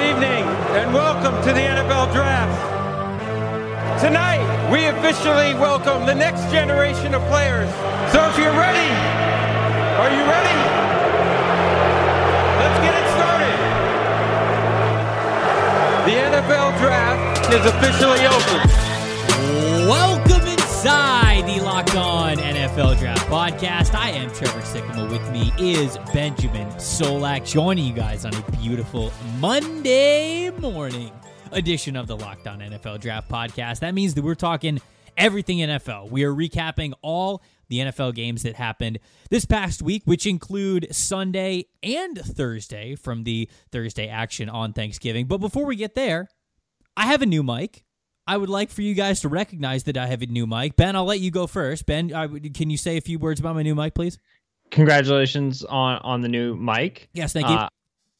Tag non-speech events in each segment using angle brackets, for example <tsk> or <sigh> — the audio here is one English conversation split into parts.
Good evening and welcome to the NFL Draft. Tonight, we officially welcome the next generation of players. So if you're ready, are you ready? Let's get it started. The NFL Draft is officially open. NFL Draft Podcast. I am Trevor Sikkema. With me is Benjamin Solak, joining you guys on a beautiful Monday morning edition of the Lockdown NFL Draft Podcast. That means that we're talking everything NFL. We are recapping all the NFL games that happened this past week, which include Sunday and Thursday from the Thursday action on Thanksgiving. But before we get there, I have a new mic. I would like for you guys to recognize that I have a new mic. Ben, I'll let you go first. Ben, I, can you say a few words about my new mic, please? Congratulations on on the new mic. Yes, thank you. Uh,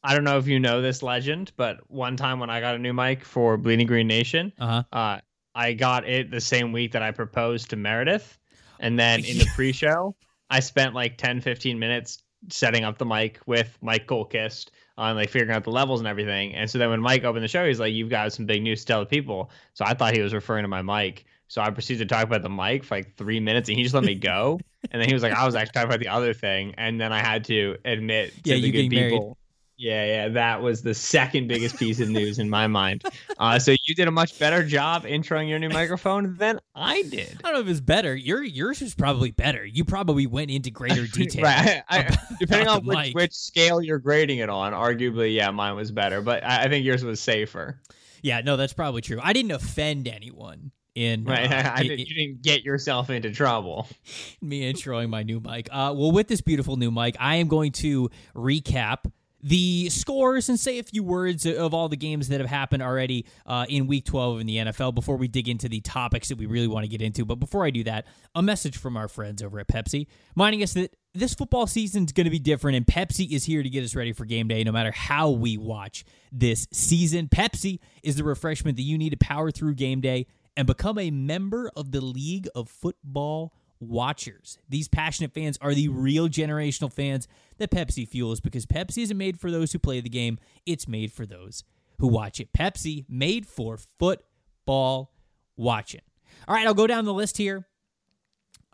I don't know if you know this legend, but one time when I got a new mic for Bleeding Green Nation, uh-huh. uh, I got it the same week that I proposed to Meredith. And then in the <laughs> pre show, I spent like 10, 15 minutes setting up the mic with Mike Goldkist on like figuring out the levels and everything. And so then when Mike opened the show, he's like, You've got some big news to tell the people. So I thought he was referring to my mic. So I proceeded to talk about the mic for like three minutes and he just let me go. <laughs> and then he was like, I was actually talking about the other thing. And then I had to admit to yeah, the good people. Yeah, yeah, that was the second biggest piece of news in my mind. Uh, so you did a much better job introing your new microphone than I did. I don't know if it's better. Your yours is probably better. You probably went into greater <laughs> detail. right. I, depending on which, which, scale you're grading it on, arguably, yeah, mine was better. But I, I, think yours was safer. Yeah, no, that's probably true. I didn't offend anyone in right. Uh, <laughs> I, didn't, you didn't get yourself into trouble. <laughs> me introing my new mic. Uh, well, with this beautiful new mic, I am going to recap the scores and say a few words of all the games that have happened already uh, in week 12 in the NFL before we dig into the topics that we really want to get into. But before I do that, a message from our friends over at Pepsi, reminding us that this football season is going to be different, and Pepsi is here to get us ready for game day no matter how we watch this season. Pepsi is the refreshment that you need to power through game day and become a member of the League of Football watchers. These passionate fans are the real generational fans that Pepsi fuels because Pepsi isn't made for those who play the game, it's made for those who watch it. Pepsi made for football watching. All right, I'll go down the list here.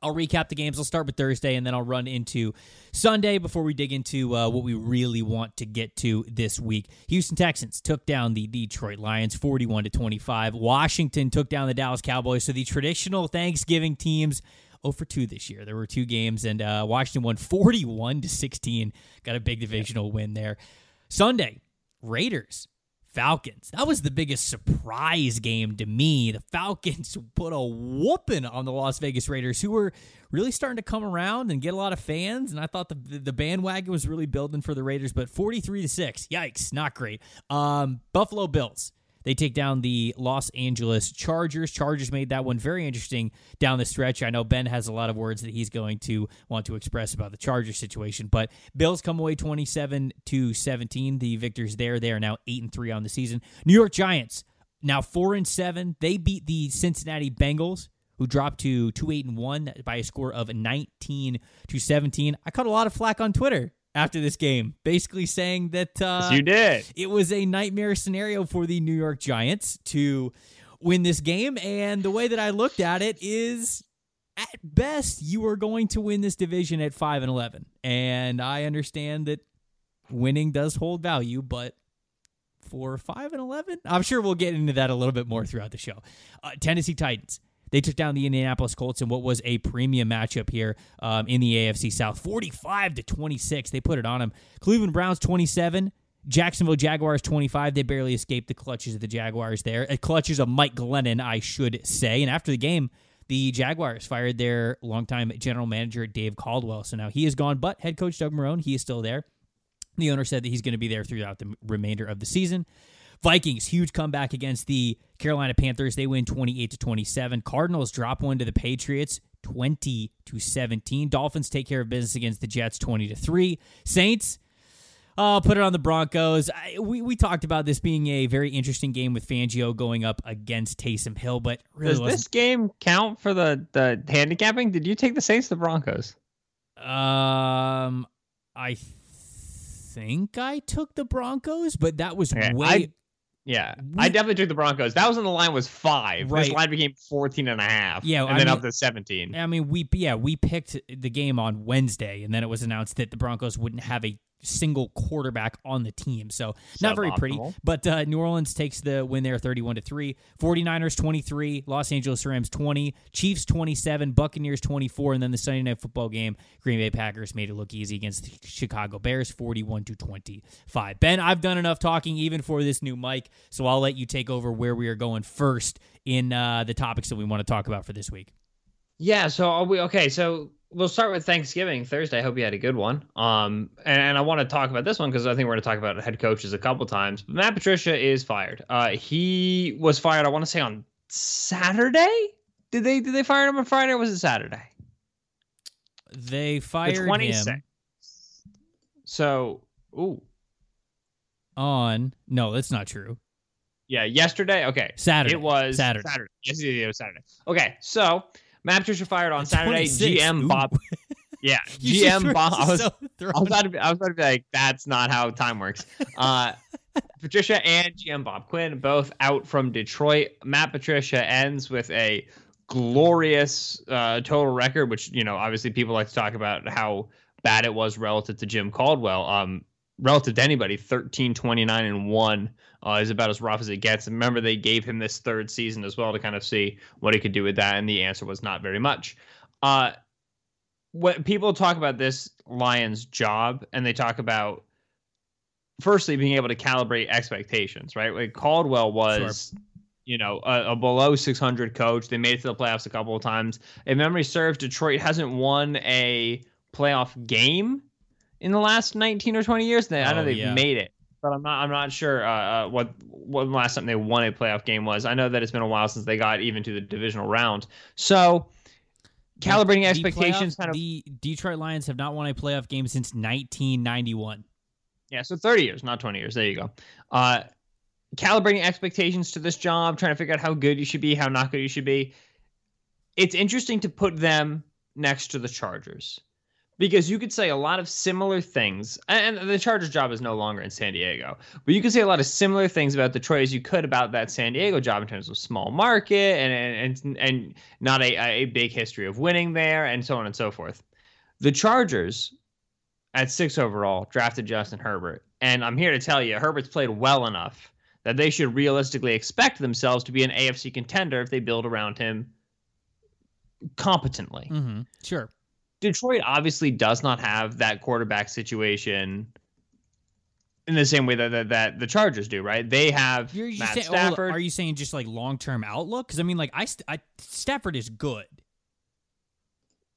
I'll recap the games. I'll start with Thursday and then I'll run into Sunday before we dig into uh, what we really want to get to this week. Houston Texans took down the Detroit Lions 41 to 25. Washington took down the Dallas Cowboys. So the traditional Thanksgiving teams 0 for 2 this year. There were two games, and uh, Washington won 41 to 16. Got a big divisional win there. Sunday, Raiders. Falcons. That was the biggest surprise game to me. The Falcons <laughs> put a whooping on the Las Vegas Raiders, who were really starting to come around and get a lot of fans. And I thought the the bandwagon was really building for the Raiders, but forty three to six, yikes, not great. Um, Buffalo Bills. They take down the Los Angeles Chargers. Chargers made that one very interesting down the stretch. I know Ben has a lot of words that he's going to want to express about the Chargers situation, but Bills come away 27 to 17. The victors there. They are now 8 and 3 on the season. New York Giants now 4 and 7. They beat the Cincinnati Bengals who dropped to 2 8 and 1 by a score of 19 to 17. I caught a lot of flack on Twitter after this game, basically saying that uh, yes, you did. It was a nightmare scenario for the New York Giants to win this game, and the way that I looked at it is, at best, you are going to win this division at five and eleven, and I understand that winning does hold value, but for five and eleven, I'm sure we'll get into that a little bit more throughout the show. Uh, Tennessee Titans they took down the Indianapolis Colts in what was a premium matchup here um, in the AFC South, 45 to 26. They put it on them. Cleveland Browns 27. Jacksonville Jaguars 25. They barely escaped the clutches of the Jaguars there. Uh, clutches of Mike Glennon, I should say. And after the game, the Jaguars fired their longtime general manager, Dave Caldwell. So now he is gone, but head coach Doug Marrone, he is still there. The owner said that he's going to be there throughout the remainder of the season. Vikings, huge comeback against the Carolina Panthers. They win 28 to 27. Cardinals drop one to the Patriots 20 to 17. Dolphins take care of business against the Jets 20 to 3. Saints uh, put it on the Broncos. I, we, we talked about this being a very interesting game with Fangio going up against Taysom Hill, but really does wasn't. this game count for the the handicapping? Did you take the Saints, the Broncos? Um, I think I took the Broncos, but that was okay, way. I, yeah, we, I definitely took the Broncos. That was when the line was five. Right. This line became 14 and a half. Yeah, and I then mean, up to 17. I mean, we yeah we picked the game on Wednesday, and then it was announced that the Broncos wouldn't have a single quarterback on the team. So not very pretty. But uh, New Orleans takes the win there 31 to 3. 49ers 23, Los Angeles Rams 20, Chiefs 27, Buccaneers 24, and then the Sunday night football game, Green Bay Packers made it look easy against the Chicago Bears 41 to 25. Ben, I've done enough talking even for this new mic, so I'll let you take over where we are going first in uh, the topics that we want to talk about for this week. Yeah, so we okay, so we'll start with Thanksgiving Thursday. I hope you had a good one. Um, and, and I want to talk about this one because I think we're going to talk about head coaches a couple times. But Matt Patricia is fired. Uh, he was fired. I want to say on Saturday. Did they did they fire him on Friday or was it Saturday? They fired the him. So, ooh. On no, that's not true. Yeah, yesterday. Okay, Saturday. It was Saturday. Saturday. Yes, it was Saturday. Okay, so Matt Patricia fired on Saturday. GM Ooh. Bob. <laughs> Yeah, <laughs> GM Bob. <laughs> I was, so I was about to be, I was about to be like, that's not how time works. Uh, Patricia and GM Bob Quinn both out from Detroit. Matt Patricia ends with a glorious uh, total record, which you know obviously people like to talk about how bad it was relative to Jim Caldwell. Um, relative to anybody, 13, 29, and one uh, is about as rough as it gets. And remember, they gave him this third season as well to kind of see what he could do with that, and the answer was not very much. Uh, when people talk about this Lions job, and they talk about firstly being able to calibrate expectations, right? Like Caldwell was. Sure. You know, a, a, below 600 coach. They made it to the playoffs a couple of times. If memory serves, Detroit hasn't won a playoff game in the last 19 or 20 years. They, I know oh, they've yeah. made it but I'm not. I'm not sure uh, uh, what what the last time they won a playoff game was. I know that it's been a while since they got even to the divisional round. So calibrating the, expectations. The, playoff, kind of, the Detroit Lions have not won a playoff game since 1991. Yeah, so 30 years, not 20 years. There you go. Uh, calibrating expectations to this job, trying to figure out how good you should be, how not good you should be. It's interesting to put them next to the Chargers because you could say a lot of similar things, and the Chargers job is no longer in San Diego, but you could say a lot of similar things about Detroit as you could about that San Diego job in terms of small market and and and not a, a big history of winning there, and so on and so forth. The Chargers at six overall drafted Justin Herbert, and I'm here to tell you, Herbert's played well enough that they should realistically expect themselves to be an AFC contender if they build around him competently. Mm-hmm. Sure. Detroit obviously does not have that quarterback situation in the same way that that, that the Chargers do, right? They have You're Matt saying, oh, Stafford. are you saying just like long term outlook? Because I mean, like I, I Stafford is good.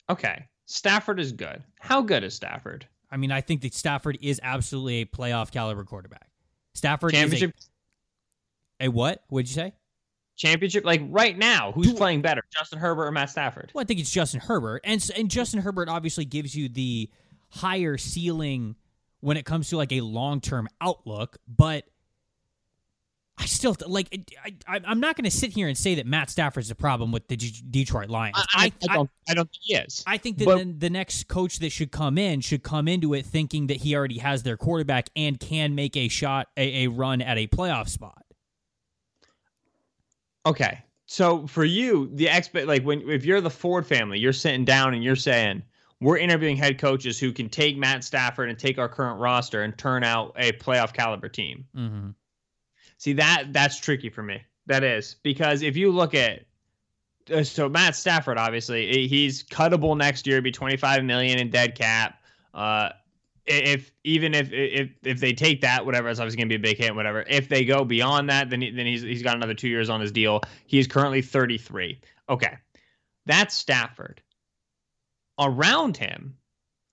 Okay, Stafford is good. How good is Stafford? I mean, I think that Stafford is absolutely a playoff caliber quarterback. Stafford is a, a what? What'd you say? Championship? Like right now, who's playing better, Justin Herbert or Matt Stafford? Well, I think it's Justin Herbert, and and Justin Herbert obviously gives you the higher ceiling when it comes to like a long term outlook, but. I still like. I, am not going to sit here and say that Matt Stafford's the problem with the Detroit Lions. I, I, I, don't. I don't think he is. I think that but, the, the, next coach that should come in should come into it thinking that he already has their quarterback and can make a shot, a, a run at a playoff spot. Okay. So for you, the expert, like when if you're the Ford family, you're sitting down and you're saying, we're interviewing head coaches who can take Matt Stafford and take our current roster and turn out a playoff caliber team. Mm-hmm. See that that's tricky for me. That is because if you look at uh, so Matt Stafford, obviously he's cuttable next year, be 25 million in dead cap. Uh, if even if if if they take that, whatever, it's obviously going to be a big hit, whatever. If they go beyond that, then he, then he's he's got another two years on his deal. He is currently 33. Okay, that's Stafford. Around him,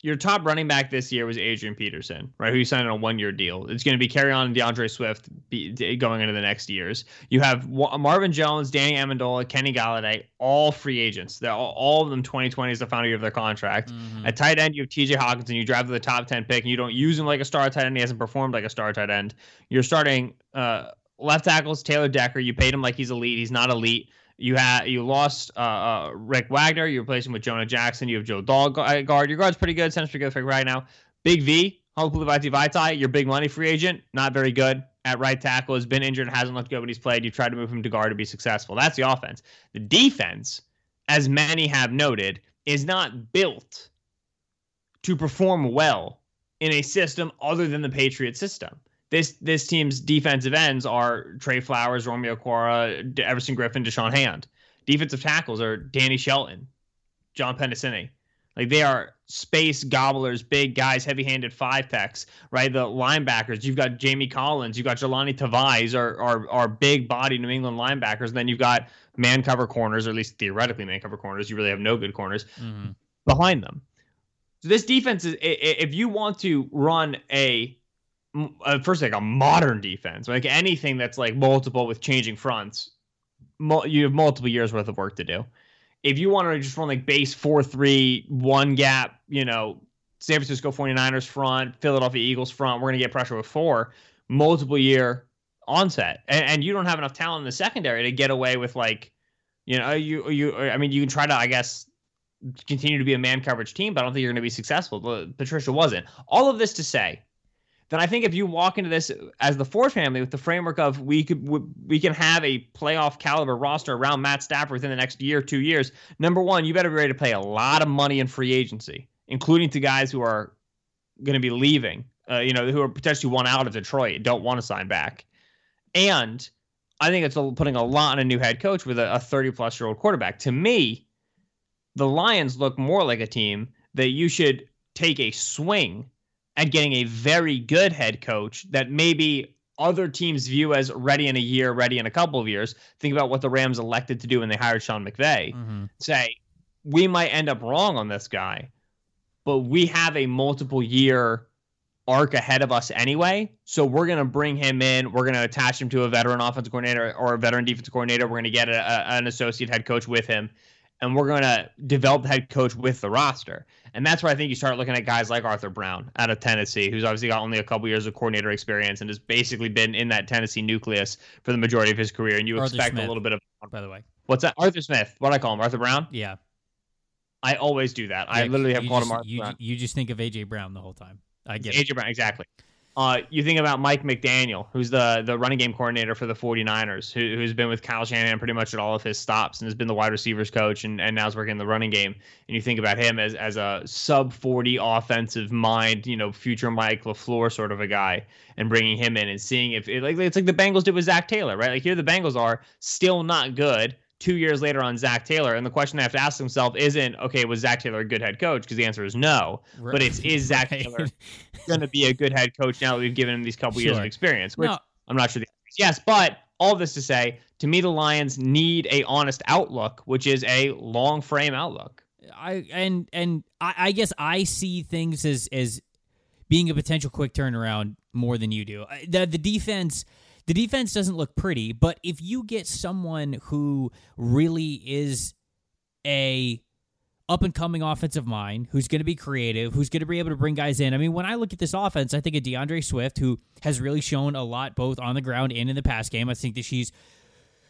your top running back this year was Adrian Peterson, right? Who you signed on a one-year deal. It's going to be Kerryon and D'Andre Swift be, going into the next years. You have Marvin Jones, Danny Amendola, Kenny Golladay, all free agents. They're all, all of them 2020 is the final year of their contract. Mm-hmm. At tight end, you have T.J. Hockenson. You drive to the top 10 pick, and you don't use him like a star tight end. He hasn't performed like a star tight end. You're starting uh, left tackles Taylor Decker. You paid him like he's elite. He's not elite. You had you lost uh, uh, Rick Wagner. You replaced him with Jonah Jackson. You have Joe Dalgard. Your guard's pretty good. Center's pretty good right now. Big V, Halapoulivaati Vaitai, your big money free agent, not very good at right tackle, has been injured, hasn't looked good when he's played. You tried to move him to guard to be successful. That's the offense. The defense, as many have noted, is not built to perform well in a system other than the Patriot system. This this team's defensive ends are Trey Flowers, Romeo Okwara, Everson Griffen, Da'Shawn Hand. Defensive tackles are Danny Shelton, John Penisini. Like they are space gobblers, big guys, heavy-handed five techs, right? The linebackers, you've got Jamie Collins, you've got Jahlani Tavai are, are are big body New England linebackers. And then you've got man cover corners, or at least theoretically man cover corners. You really have no good corners mm-hmm. behind them. So this defense is if you want to run a uh, first like a modern defense, like anything that's like multiple with changing fronts, you have multiple years worth of work to do if you want to just run like base 4 3, one gap, you know, San Francisco 49ers front, Philadelphia Eagles front, we're going to get pressure with four, multiple year onset. And, and you don't have enough talent in the secondary to get away with like, you know, you, you, I mean, you can try to, I guess, continue to be a man coverage team, but I don't think you're going to be successful. Patricia wasn't. All of this to say, then I think if you walk into this as the Ford family with the framework of we could we can have a playoff caliber roster around Matt Stafford within the next year, two years. Number one, you better be ready to pay a lot of money in free agency, including to guys who are going to be leaving, uh, you know, who are potentially one out of Detroit don't want to sign back. And I think it's putting a lot on a new head coach with a, a 30 plus year old quarterback. To me, the Lions look more like a team that you should take a swing at getting a very good head coach that maybe other teams view as ready in a year, ready in a couple of years. Think about what the Rams elected to do when they hired Sean McVay. Mm-hmm. Say, we might end up wrong on this guy, but we have a multiple year arc ahead of us anyway. So we're going to bring him in. We're going to attach him to a veteran offensive coordinator or a veteran defensive coordinator. We're going to get a, a, an associate head coach with him and we're going to develop the head coach with the roster. And that's where I think you start looking at guys like Arthur Brown out of Tennessee, who's obviously got only a couple years of coordinator experience and has basically been in that Tennessee nucleus for the majority of his career. And you Arthur expect Smith, a little bit of. By the way, what's that? Arthur Smith. What I call him? Arthur Brown? Yeah. I always do that. Yeah, I literally have called just, him Arthur you, Brown. You just think of AJ Brown the whole time. I get AJ it. Brown, exactly. Uh, you think about Mike McDaniel, who's the the running game coordinator for the 49ers, who, who's been with Kyle Shanahan pretty much at all of his stops and has been the wide receivers coach and, and now is working in the running game. And you think about him as, as a sub 40 offensive mind, you know, future Mike LaFleur sort of a guy, and bringing him in and seeing if it, like it's like the Bengals did with Zac Taylor, right? Like here the Bengals are still not good two years later on Zac Taylor. And the question they have to ask themselves isn't, okay, was Zac Taylor a good head coach? Because the answer is no. Right. But it's, is Zach. <laughs> Taylor going to be a good head coach now that we've given him these couple sure. years of experience? Which no. I'm not sure the answer is yes. But all this to say, to me, the Lions need a honest outlook, which is a long frame outlook. I and and I, I guess I see things as as being a potential quick turnaround more than you do. The the defense the defense doesn't look pretty, but if you get someone who really is a up and coming offensive mind who's going to be creative, who's going to be able to bring guys in. I mean, when I look at this offense, I think of D'Andre Swift, who has really shown a lot both on the ground and in the pass game. I think that she's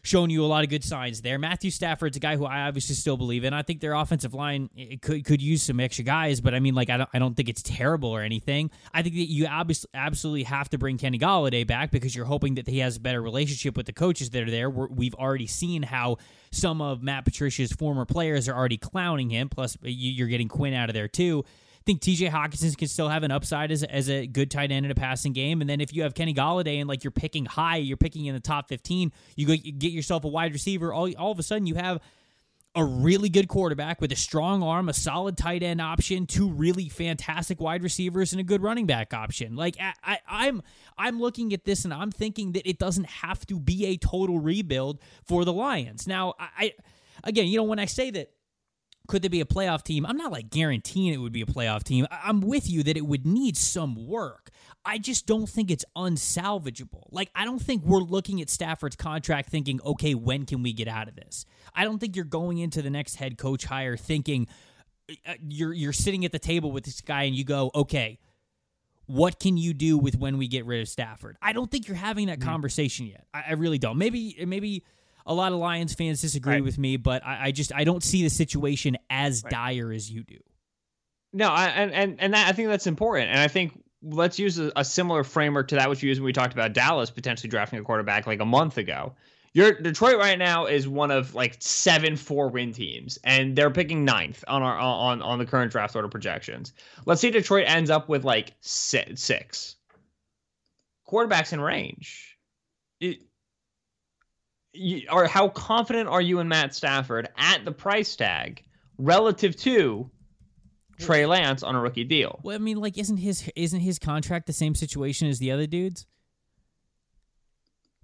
shown you a lot of good signs there. Matthew Stafford's a guy who I obviously still believe in. I think their offensive line could could use some extra guys, but I mean, like I don't I don't think it's terrible or anything. I think that you obviously absolutely have to bring Kenny Golladay back because you're hoping that he has a better relationship with the coaches that are there. we have already seen how some of Matt Patricia's former players are already clowning him. Plus, uh, you're getting Quinn out of there too think TJ Hockenson can still have an upside as, as a good tight end in a passing game. And then if you have Kenny Golladay and like you're picking high, you're picking in the top 15, you, go, you get yourself a wide receiver. All, all of a sudden, you have a really good quarterback with a strong arm, a solid tight end option, two really fantastic wide receivers, and a good running back option. Like I, I, I'm I'm looking at this and I'm thinking that it doesn't have to be a total rebuild for the Lions. Now, I, I again, you know, when I say that could there be a playoff team? I'm not like guaranteeing it would be a playoff team. I'm with you that it would need some work. I just don't think it's unsalvageable. Like, I don't think we're looking at Stafford's contract thinking, okay, when can we get out of this? I don't think you're going into the next head coach hire thinking uh, you're you're sitting at the table with this guy and you go, okay, what can you do with when we get rid of Stafford? I don't think you're having that mm-hmm. conversation yet. I, I really don't. Maybe maybe a lot of Lions fans disagree right. with me, but I, I, just I don't see the situation as right. dire as you do. No, I, and and and that, I think that's important, and I think let's use a, a, similar framework to that which we used when we talked about Dallas potentially drafting a quarterback like a month ago. Your Detroit right now is one of like seven four win teams, and they're picking ninth on our on on the current draft order projections. Let's see Detroit ends up with like six quarterbacks in range. It, you, or how confident are you in Matt Stafford at the price tag relative to Trey Lance on a rookie deal? Well, I mean, like, isn't his isn't his contract the same situation as the other dudes?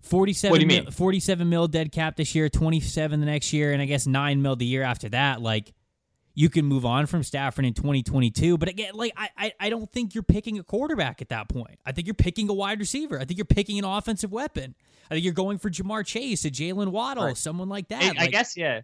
47 what do you mil, mean? 47 mil dead cap this year, 27 the next year, and I guess 9 mil the year after that. Like, you can move on from Stafford in 2022. But again, like I, I, don't think you're picking a quarterback at that point. I think you're picking a wide receiver. I think you're picking an offensive weapon. I think you're going for Ja'Marr Chase, a Jaylen Waddle, right. someone like that. It, like, I guess yeah,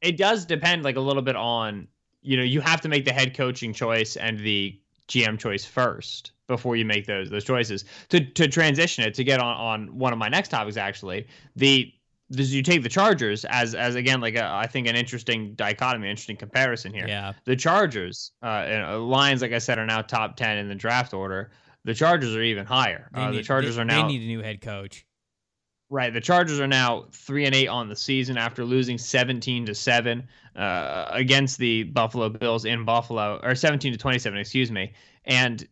it does depend like a little bit on you know you have to make the head coaching choice and the GM choice first before you make those those choices to to transition it to get on on one of my next topics actually the you take the Chargers as as again like a, I think an interesting dichotomy, interesting comparison here. Yeah, the Chargers, uh, Lions, like I said, are now top ten in the draft order. The Chargers are even higher. Uh, need, the Chargers they, are now they need a new head coach. Right, the Chargers are now three and eight on the season after losing seventeen to seven uh, against the Buffalo Bills in Buffalo, or seventeen to twenty-seven, excuse me, and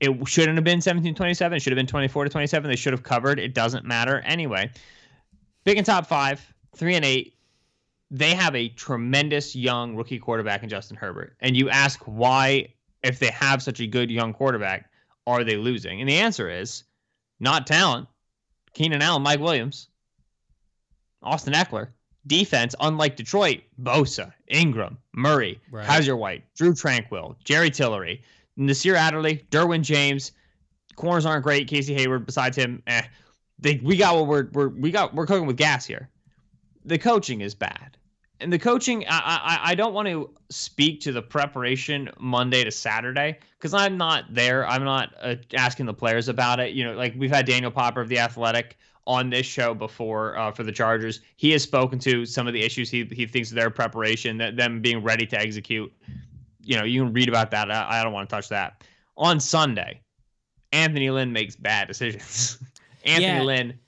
it shouldn't have been 17 27 it should have been 24 to 27 they should have covered it doesn't matter anyway Big and top five, three and eight. They have a tremendous young rookie quarterback in Justin Herbert. And you ask why, if they have such a good young quarterback, are they losing? And the answer is not talent. Keenan Allen, Mike Williams, Austin Ekeler. Defense, unlike Detroit, Bosa, Ingram, Murray, right. White, Drue Tranquill, Jerry Tillery, Nasir Adderley, Derwin James. Corners aren't great. Casey Hayward, besides him, eh they we got what we're, we're we got we're cooking with gas here. The coaching is bad, and the coaching I I, I don't want to speak to the preparation Monday to Saturday because I'm not there. I'm not uh, asking the players about it. You know, like we've had Daniel Popper of the Athletic on this show before uh, for the Chargers. He has spoken to some of the issues he he thinks their preparation, that them being ready to execute. You know, you can read about that. I, I don't want to touch that. On Sunday, Anthony Lynn makes bad decisions. <laughs> Anthony yeah. Lynn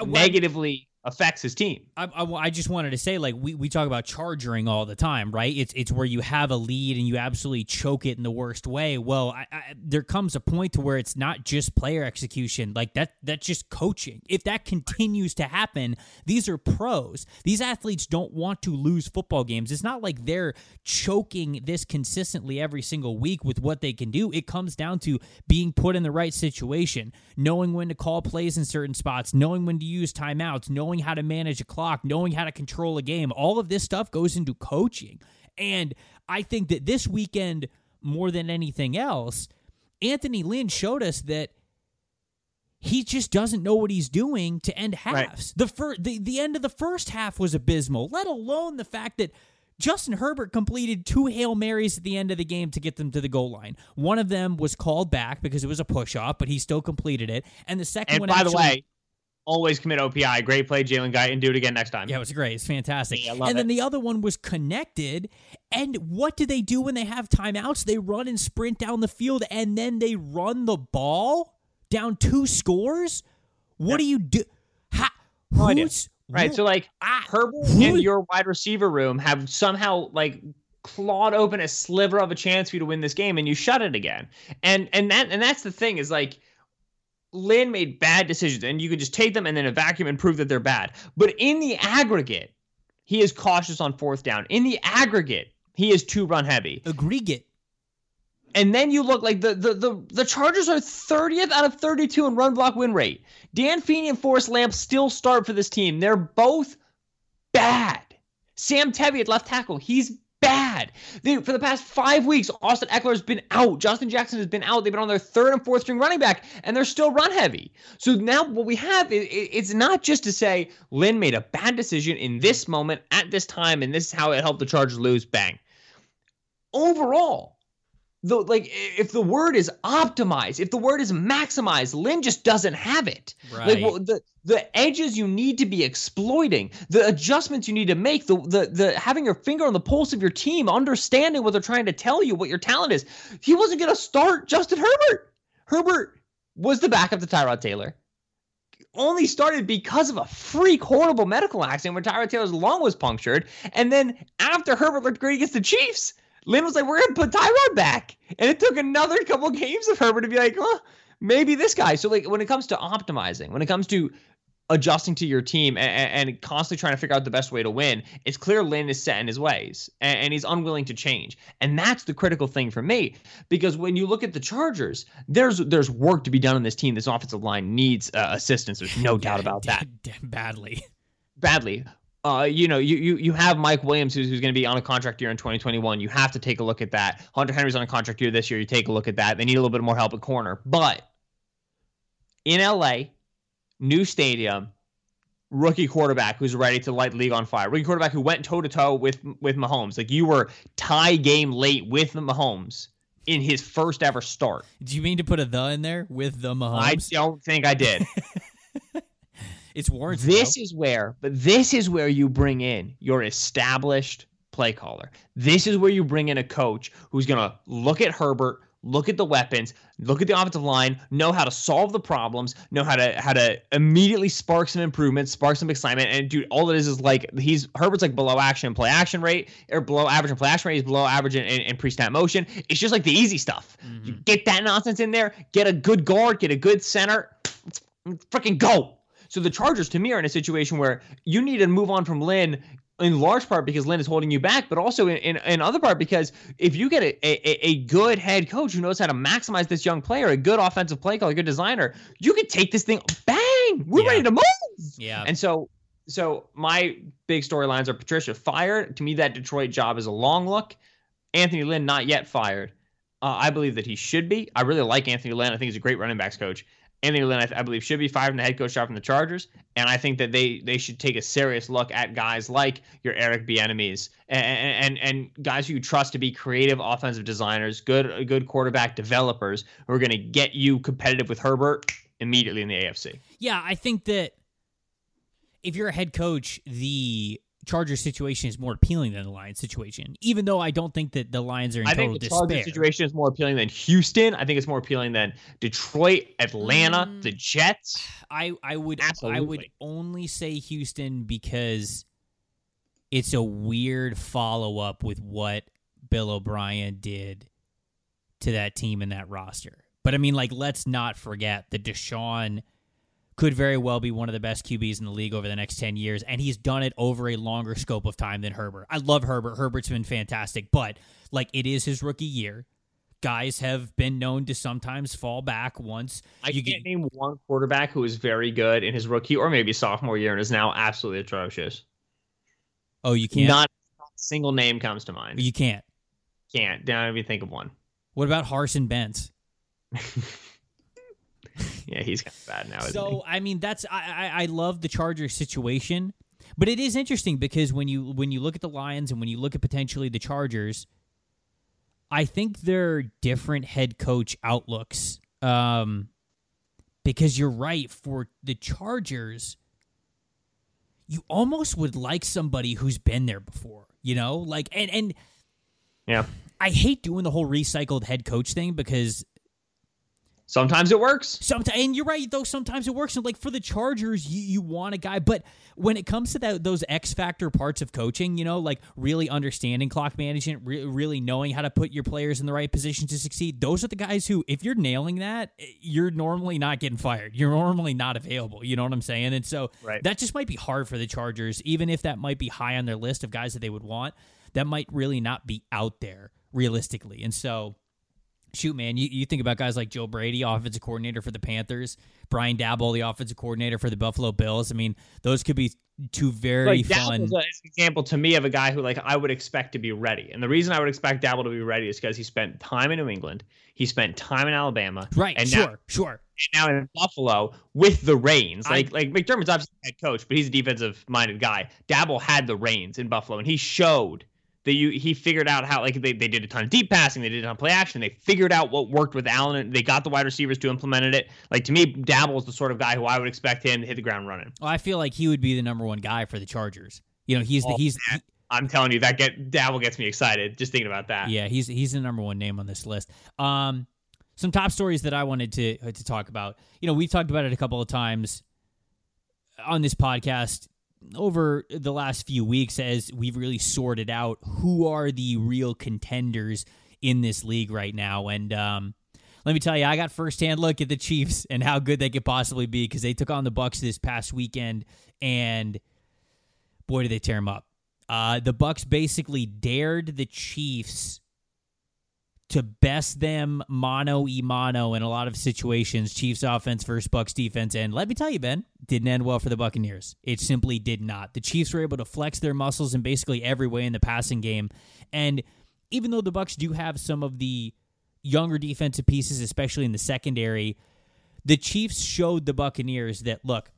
uh, negatively affects his team. I, I, I, just wanted to say, like we, we talk about charging all the time, right? It's it's where you have a lead and you absolutely choke it in the worst way. Well, I, I, there comes a point to where it's not just player execution, like that that's just coaching. If that continues to happen, these are pros. These athletes don't want to lose football games. It's not like they're choking this consistently every single week with what they can do. It comes down to being put in the right situation, knowing when to call plays in certain spots, knowing when to use timeouts, knowing knowing how to manage a clock, knowing how to control a game. All of this stuff goes into coaching. And I think that this weekend, more than anything else, Anthony Lynn showed us that he just doesn't know what he's doing to end halves. Right. The, fir- the the end of the first half was abysmal, let alone the fact that Justin Herbert completed two Hail Marys at the end of the game to get them to the goal line. One of them was called back because it was a push off, but he still completed it. And the second and one by actually, the way, always commit OPI. Great play, Jalen Guyton Do it again next time. Yeah, it was great. It's fantastic. Yeah, and it. then the other one was connected. And what do they do when they have timeouts? They run and sprint down the field and then they run the ball down two scores. What yep. do you do? How, no who's, right. So like ah, Herbert who, and your wide receiver room have somehow like clawed open a sliver of a chance for you to win this game and you shut it again. And and that and that's the thing is like Lynn made bad decisions, and you could just take them and then a vacuum and prove that they're bad. But in the aggregate, he is cautious on fourth down. In the aggregate, he is too run heavy. Aggregate. And then you look like the the the, the Chargers are 30th out of 32 in run block win rate. Dan Feeney and Forrest Lamp still start for this team. They're both bad. Sam Tevi at left tackle, he's bad. They, for the past five weeks, Austin Ekeler has been out. Justin Jackson has been out. They've been on their third and fourth string running back, and they're still run heavy. So now what we have, is, it's not just to say Lynn made a bad decision in this moment at this time, and this is how it helped the Chargers lose. Bang. Overall, the like if the word is optimize, if the word is maximize, Lynn just doesn't have it. Right. Like well, the the edges you need to be exploiting, the adjustments you need to make, the the the having your finger on the pulse of your team, understanding what they're trying to tell you, what your talent is. He wasn't going to start Justin Herbert. Herbert was the backup to Tyrod Taylor. Only started because of a freak, horrible medical accident where Tyrod Taylor's lung was punctured. And then after Herbert looked great against the Chiefs, Lynn was like, we're going to put Tyrod back. And it took another couple games of Herbert to be like, oh, maybe this guy. So, like, when it comes to optimizing, when it comes to adjusting to your team and, and, constantly trying to figure out the best way to win, it's clear Lynn is set in his ways and, and, he's unwilling to change. And that's the critical thing for me because when you look at the Chargers, there's there's work to be done on this team. This offensive line needs uh, assistance. There's no <laughs> doubt about that. <laughs> Badly. Badly. Uh, you know, you you you have Mike Williams who's, who's going to be on a contract year in 2021. You have to take a look at that. Hunter Henry's on a contract year this year. You take a look at that. They need a little bit more help at corner, but in LA, new stadium, rookie quarterback who's ready to light the league on fire. Rookie quarterback who went toe to toe with with Mahomes. Like you were tie game late with Mahomes in his first ever start. Do you mean to put a the in there with the Mahomes? I don't think I did. <laughs> It's warranted. This though. is where, but this is where you bring in your established play caller. This is where you bring in a coach who's going to look at Herbert, look at the weapons, look at the offensive line, know how to solve the problems, know how to how to immediately spark some improvements, spark some excitement. And dude, all it is is like he's Herbert's like below action play action rate or below average and play action rate. He's below average in, in, pre snap motion. It's just like the easy stuff. Mm-hmm. You get that nonsense in there, get a good guard, get a good center, <tsk> freaking go. So the Chargers, to me, are in a situation where you need to move on from Lynn in large part because Lynn is holding you back, but also in, in, in other part because if you get a, a, a, good head coach who knows how to maximize this young player, a good offensive play call, a good designer, you could take this thing, bang, we're yeah. ready to move. Yeah. And so so my big storylines are Patricia fired. To me, that Detroit job is a long look. Anthony Lynn not yet fired. Uh, I believe that he should be. I really like Anthony Lynn. I think he's a great running backs coach. Anthony Lynn, I, I, believe, should be fired from the head coach job from the Chargers, and I think that they they should take a serious look at guys like your Eric Bieniemys and, and and guys who you trust to be creative offensive designers, good good quarterback developers who are going to get you competitive with Herbert immediately in the AFC. Yeah, I think that if you're a head coach, the Chargers situation is more appealing than the Lions situation, even though I don't think that the Lions are in I total think the despair. Chargers situation is more appealing than Houston. I think it's more appealing than Detroit, Atlanta, mm, the Jets. I I would Absolutely. I would only say Houston because it's a weird follow up with what Bill O'Brien did to that team and that roster. But I mean, like, let's not forget the Deshaun – could very well be one of the best QBs in the league over the next 10 years, and he's done it over a longer scope of time than Herbert. I love Herbert. Herbert's been fantastic, but like it is his rookie year. Guys have been known to sometimes fall back once. I you can't get... name one quarterback who was very good in his rookie or maybe sophomore year and is now absolutely atrocious. Oh, you can't? Not a single name comes to mind. You can't? Can't. Don't even think of one. What about Carson Wentz? <laughs> <laughs> yeah, he's kind of bad now. So I mean, that's I, I I love the Chargers situation, but it is interesting because when you when you look at the Lions and when you look at potentially the Chargers, I think they're different head coach outlooks. Um, because you're right for the Chargers, you almost would like somebody who's been there before, you know, like and and yeah. I hate doing the whole recycled head coach thing because Sometimes it works. Sometimes, and you're right though. Sometimes it works. And like for the Chargers, you, you want a guy, but when it comes to that those X factor parts of coaching, you know, like really understanding clock management, re- really knowing how to put your players in the right position to succeed, those are the guys who, if you're nailing that, eh, you're normally not getting fired. You're normally not available. You know what I'm saying? And so right. that just might be hard for the Chargers, even if that might be high on their list of guys that they would want. That might really not be out there realistically. And so shoot, man, you, you think about guys like Joe Brady, offensive coordinator for the Panthers, Brian Daboll, the offensive coordinator for the Buffalo Bills. I mean, those could be two very like, fun. An example to me of a guy who like I would expect to be ready, and the reason I would expect Daboll to be ready is because he spent time in New England, he spent time in Alabama, right? And sure, now, sure. And now in Buffalo with the reins, like I, like McDermott's obviously head coach, but he's a defensive minded guy. Daboll had the reins in Buffalo, and he showed he figured out how like they, they did a ton of deep passing, they did a ton of play action, they figured out what worked with Allen, and they got the wide receivers to implement it. Like to me, Daboll is the sort of guy who I would expect him to hit the ground running. Well, I feel like he would be the number one guy for the Chargers. You know, he's oh, the he's. He, I'm telling you that get Daboll gets me excited just thinking about that. Yeah, he's he's the number one name on this list. Um, some top stories that I wanted to uh, to talk about. You know, we've talked about it a couple of times on this podcast over the last few weeks as we've really sorted out who are the real contenders in this league right now. And um, let me tell you, I got firsthand look at the Chiefs and how good they could possibly be because they took on the Bucks this past weekend, and boy, did they tear them up. Uh, the Bucks basically dared the Chiefs to best them mano e mano in a lot of situations. Chiefs offense versus Bucks defense, and let me tell you, Ben, didn't end well for the Buccaneers. It simply did not. The Chiefs were able to flex their muscles in basically every way in the passing game, and even though the Bucks do have some of the younger defensive pieces, especially in the secondary, the Chiefs showed the Buccaneers that look,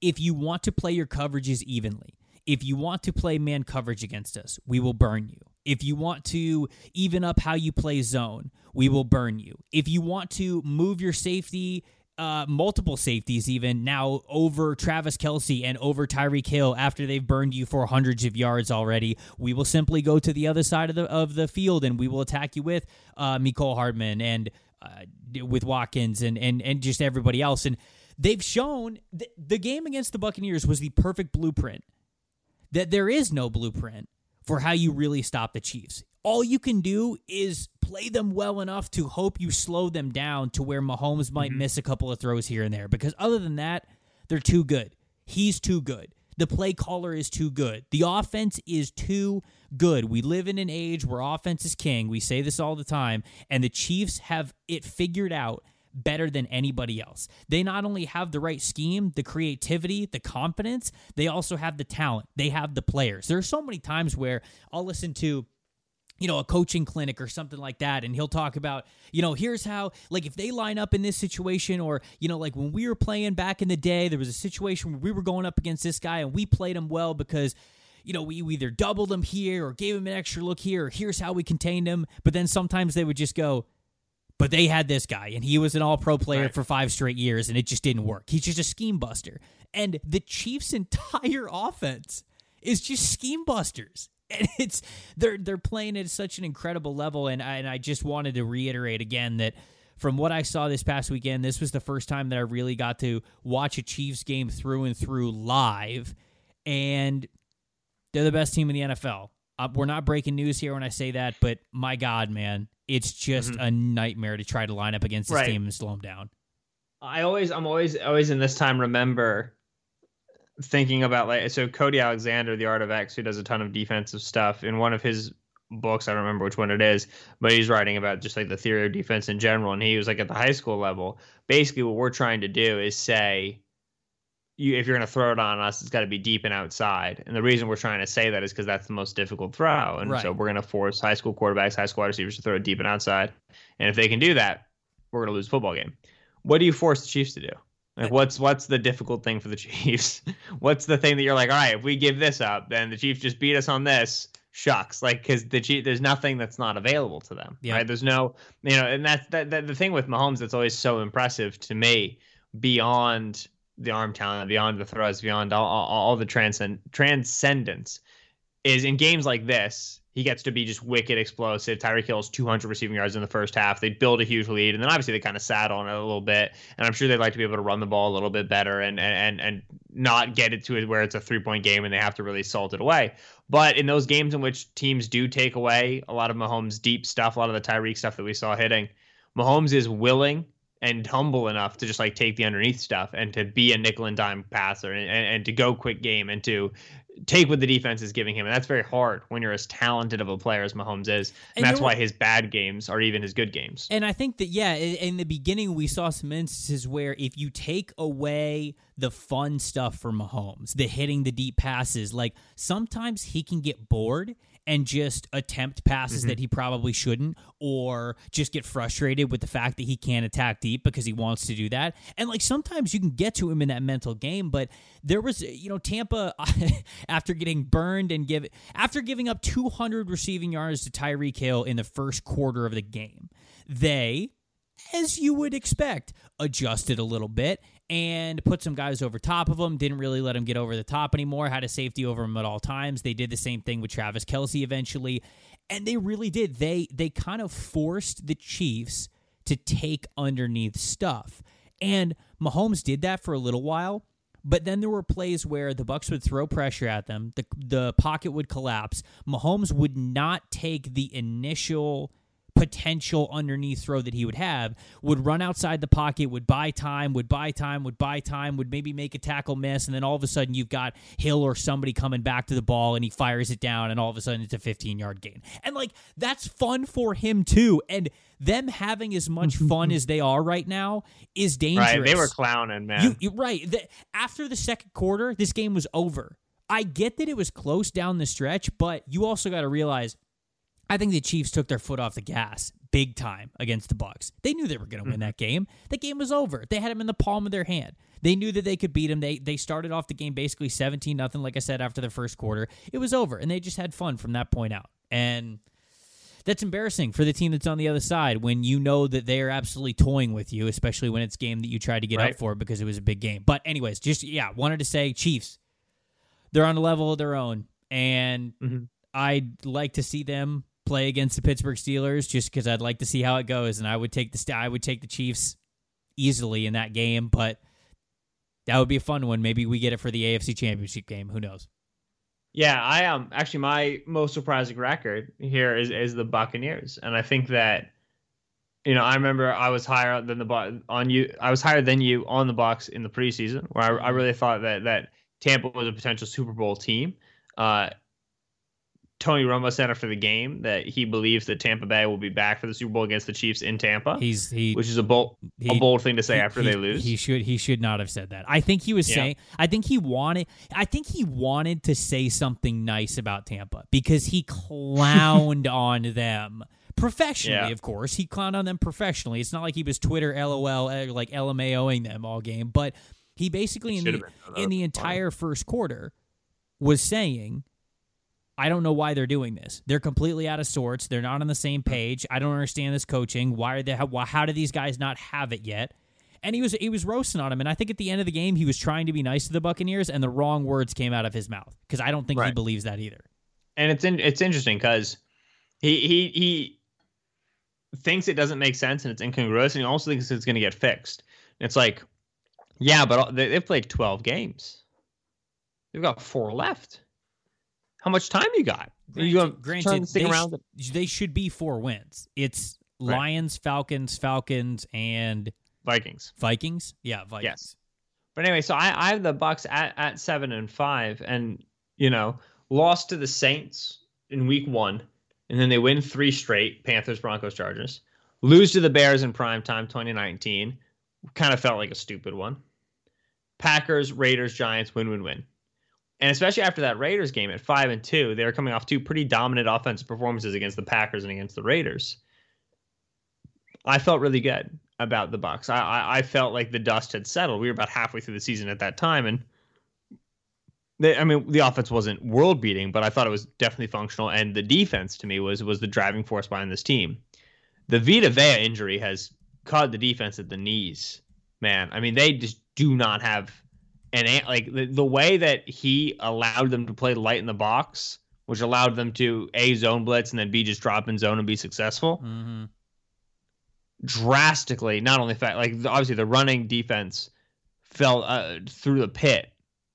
if you want to play your coverages evenly, if you want to play man coverage against us, we will burn you. If you want to even up how you play zone, we will burn you. If you want to move your safety, uh, multiple safeties even now over Travis Kelce and over Tyreek Hill after they've burned you for hundreds of yards already, we will simply go to the other side of the of the field and we will attack you with uh, Mecole Hardman and uh, with Watkins and and and just everybody else. And they've shown th- the game against the Buccaneers was the perfect blueprint that there is no blueprint for how you really stop the Chiefs. All you can do is play them well enough to hope you slow them down to where Mahomes might mm-hmm. miss a couple of throws here and there. Because other than that, they're too good. He's too good. The play caller is too good. The offense is too good. We live in an age where offense is king. We say this all the time. And the Chiefs have it figured out better than anybody else. They not only have the right scheme, the creativity, the confidence, they also have the talent. They have the players. There are so many times where I'll listen to you know, a coaching clinic or something like that. And he'll talk about, you know, here's how, like, if they line up in this situation, or, you know, like when we were playing back in the day, there was a situation where we were going up against this guy and we played him well because, you know, we either doubled him here or gave him an extra look here, or here's how we contained him. But then sometimes they would just go, but they had this guy, and he was an all pro player right. for five straight years, and it just didn't work. He's just a scheme buster. And the Chiefs' <laughs> entire offense is just scheme busters. <laughs> And it's they're they're playing at such an incredible level. And I, and I just wanted to reiterate again that from what I saw this past weekend, this was the first time that I really got to watch a Chiefs game through and through live. And they're the best team in the NFL. Uh, we're not breaking news here when I say that, but my God, man, it's just mm-hmm. a nightmare to try to line up against this right. team and slow them down. I always, I'm always, always in this time remember thinking about like so Cody Alexander, the Art of X, who does a ton of defensive stuff. In one of his books, I don't remember which one it is, but he's writing about just like the theory of defense in general. And he was like at the high school level. Basically, what we're trying to do is say you if you're going to throw it on us, it's got to be deep and outside. And the reason we're trying to say that is because that's the most difficult throw. And right. so we're going to force high school quarterbacks, high school wide receivers to throw it deep and outside. And if they can do that, we're going to lose a football game. What do you force the Chiefs to do? Like what's what's the difficult thing for the <laughs> Chiefs? what's the thing that you're like, all right, if we give this up, then the Chiefs just beat us on this. Shucks, like because the Chief, there's nothing that's not available to them. Yeah. Right? There's no, you know, and that's that, that the thing with Mahomes that's always so impressive to me beyond the arm talent, beyond the throws, beyond all, all, all the transcend, transcendence, is in games like this, he gets to be just wicked explosive. Tyreek Hill's 200 receiving yards in the first half. They build a huge lead, and then obviously they kind of sat on it a little bit. And I'm sure they'd like to be able to run the ball a little bit better and and and not get it to where it's a three point game and they have to really salt it away. But in those games in which teams do take away a lot of Mahomes' deep stuff, a lot of the Tyreek stuff that we saw hitting, Mahomes is willing and humble enough to just like take the underneath stuff and to be a nickel and dime passer and, and, and, to go quick game and to take what the defense is giving him. And that's very hard when you're as talented of a player as Mahomes is. And, and that's why his bad games are even his good games. And I think that, yeah, in the beginning, we saw some instances where if you take away the fun stuff for Mahomes, the hitting the deep passes, like sometimes he can get bored and just attempt passes mm-hmm. that he probably shouldn't, or just get frustrated with the fact that he can't attack deep because he wants to do that. And like sometimes you can get to him in that mental game, but there was, you know, Tampa <laughs> after getting burned and give after giving up 200 receiving yards to Tyreek Hill in the first quarter of the game, they as you would expect, adjusted a little bit and put some guys over top of him. Didn't really let him get over the top anymore. Had a safety over him at all times. They did the same thing with Travis Kelce eventually, and they really did. They they kind of forced the Chiefs to take underneath stuff, and Mahomes did that for a little while. But then there were plays where the Bucks would throw pressure at them, the the pocket would collapse. Mahomes would not take the initial potential underneath throw that he would have would run outside the pocket, would buy time, would buy time, would buy time, would maybe make a tackle miss, and then all of a sudden you've got Hill or somebody coming back to the ball and he fires it down, and all of a sudden it's a 15 yard gain. And like that's fun for him too. And them having as much mm-hmm. fun as they are right now is dangerous. Right, they were clowning, man. You, you, right. The, after the second quarter, this game was over. I get that it was close down the stretch, but you also got to realize I think the Chiefs took their foot off the gas big time against the Bucks. They knew they were going to win mm-hmm. that game. The game was over. They had him in the palm of their hand. They knew that they could beat him. They they started off the game basically 17 nothing like I said after the first quarter. It was over and they just had fun from that point out. And that's embarrassing for the team that's on the other side when you know that they are absolutely toying with you, especially when it's game that you tried to get right. up for because it was a big game. But anyways, just yeah, wanted to say Chiefs. They're on a level of their own and mm-hmm. I'd like to see them play against the Pittsburgh Steelers just because I'd like to see how it goes, and I would take the I would take the Chiefs easily in that game, but that would be a fun one. Maybe we get it for the AFC Championship game. Who knows? Yeah, I am um, actually my most surprising record here is is the Buccaneers, and I think that you know I remember I was higher than the on you. I was higher than you on the Bucks in the preseason, where I, I really thought that that Tampa was a potential Super Bowl team. Uh, Tony Romo said after the game that he believes that Tampa Bay will be back for the Super Bowl against the Chiefs in Tampa. He's he, which is a bold he, a bold thing to say he, after he, they lose. He should he should not have said that. I think he was yeah. saying. I think he wanted. I think he wanted to say something nice about Tampa because he clowned <laughs> on them professionally. Yeah. Of course, he clowned on them professionally. It's not like he was Twitter LOL uh, like LMAOing them all game, but he basically in the in the entire first quarter was saying I don't know why they're doing this. They're completely out of sorts. They're not on the same page. I don't understand this coaching. Why are they? How, how do these guys not have it yet? And he was he was roasting on him. And I think at the end of the game, he was trying to be nice to the Buccaneers, and the wrong words came out of his mouth because I don't think right. he believes that either. And it's in, it's interesting because he he he thinks it doesn't make sense and it's incongruous, and he also thinks it's going to get fixed. And it's like, yeah, but they, they've played twelve games. They've got four left how much time you got? Granted, you granted they, sh- they should be four wins. It's right. Lions, Falcons, Falcons, and Vikings. Vikings, yeah, Vikings. Yes. But anyway, so I, I have the Bucks at, at seven and five, and you know, lost to the Saints in week one, and then they win three straight: Panthers, Broncos, Chargers. Lose to the Bears in prime time 2019. Kind of felt like a stupid one. Packers, Raiders, Giants, win, win, win. And especially after that Raiders game at five and two, they were coming off two pretty dominant offensive performances against the Packers and against the Raiders. I felt really good about the Bucks. I, I, I felt like the dust had settled. We were about halfway through the season at that time, and they, I mean, the offense wasn't world beating, but I thought it was definitely functional. And the defense to me was was the driving force behind this team. The Vita Vea injury has caught the defense at the knees, man. I mean, they just do not have and like the, the way that he allowed them to play light in the box, which allowed them to a zone blitz and then b just drop in zone and be successful, mm-hmm. drastically. Not only fact like obviously the running defense fell uh, through the pit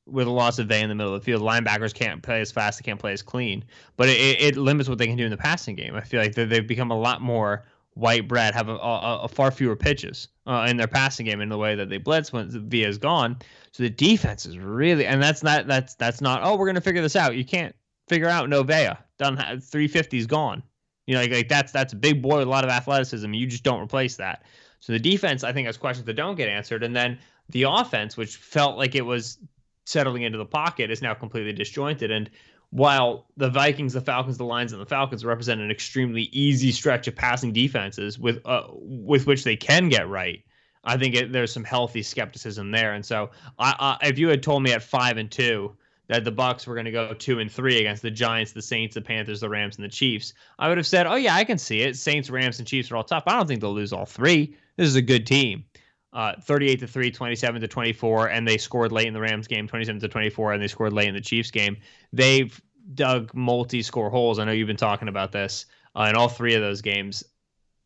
with a loss of Vea in the middle of the field. Linebackers can't play as fast, they can't play as clean, but it, it limits what they can do in the passing game. I feel like they've become a lot more white bread, have a, a, a far fewer pitches uh, in their passing game in the way that they blitz when Vea's gone. So the defense is really, and that's not that's that's not. Oh, we're gonna figure this out. You can't figure out no Vea. Done 350's gone. You know, like, like that's that's a big boy with a lot of athleticism. You just don't replace that. So the defense, I think, has questions that don't get answered, and then the offense, which felt like it was settling into the pocket, is now completely disjointed. And while the Vikings, the Falcons, the Lions, and the Falcons represent an extremely easy stretch of passing defenses with uh, with which they can get right. I think it, there's some healthy skepticism there, and so I, I, if you had told me at five and two that the Bucks were going to go two and three against the Giants, the Saints, the Panthers, the Rams, and the Chiefs, I would have said, "Oh yeah, I can see it. Saints, Rams, and Chiefs are all tough. I don't think they'll lose all three. This is a good team." Uh, 38 to 3, 27 to 24, and they scored late in the Rams game, 27 to 24, and they scored late in the Chiefs game. They've dug multi-score holes. I know you've been talking about this uh, in all three of those games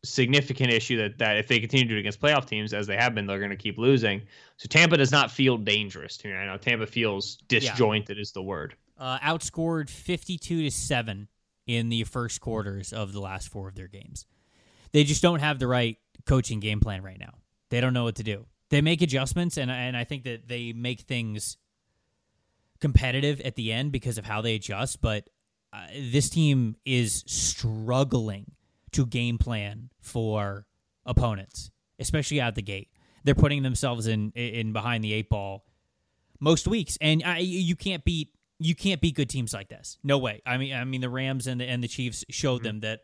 significant issue that that if they continue to do it against playoff teams as they have been, they're going to keep losing. So Tampa does not feel dangerous to me. I know Tampa feels disjointed yeah. is the word. Uh, outscored fifty-two to seven in the first quarters of the last four of their games. They just don't have the right coaching game plan right now. They don't know what to do. They make adjustments, and and I think that they make things competitive at the end because of how they adjust. But uh, this team is struggling to game plan for opponents, especially out the gate. They're putting themselves in in behind the eight ball most weeks, and I, you can't beat you can't beat good teams like this. No way. I mean, I mean the Rams and the and the Chiefs showed mm-hmm. them that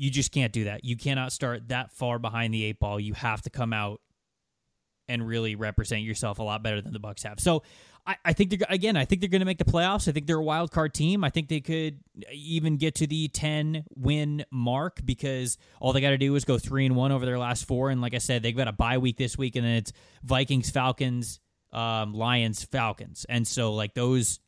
you just can't do that. You cannot start that far behind the eight ball. You have to come out and really represent yourself a lot better than the Bucks have. So I, I think they're again. I think they're going to make the playoffs. I think they're a wild card team. I think they could even get to the ten win mark because all they got to do is go three and one over their last four. And like I said, they've got a bye week this week, and then it's Vikings, Falcons, um, Lions, Falcons. And so like those,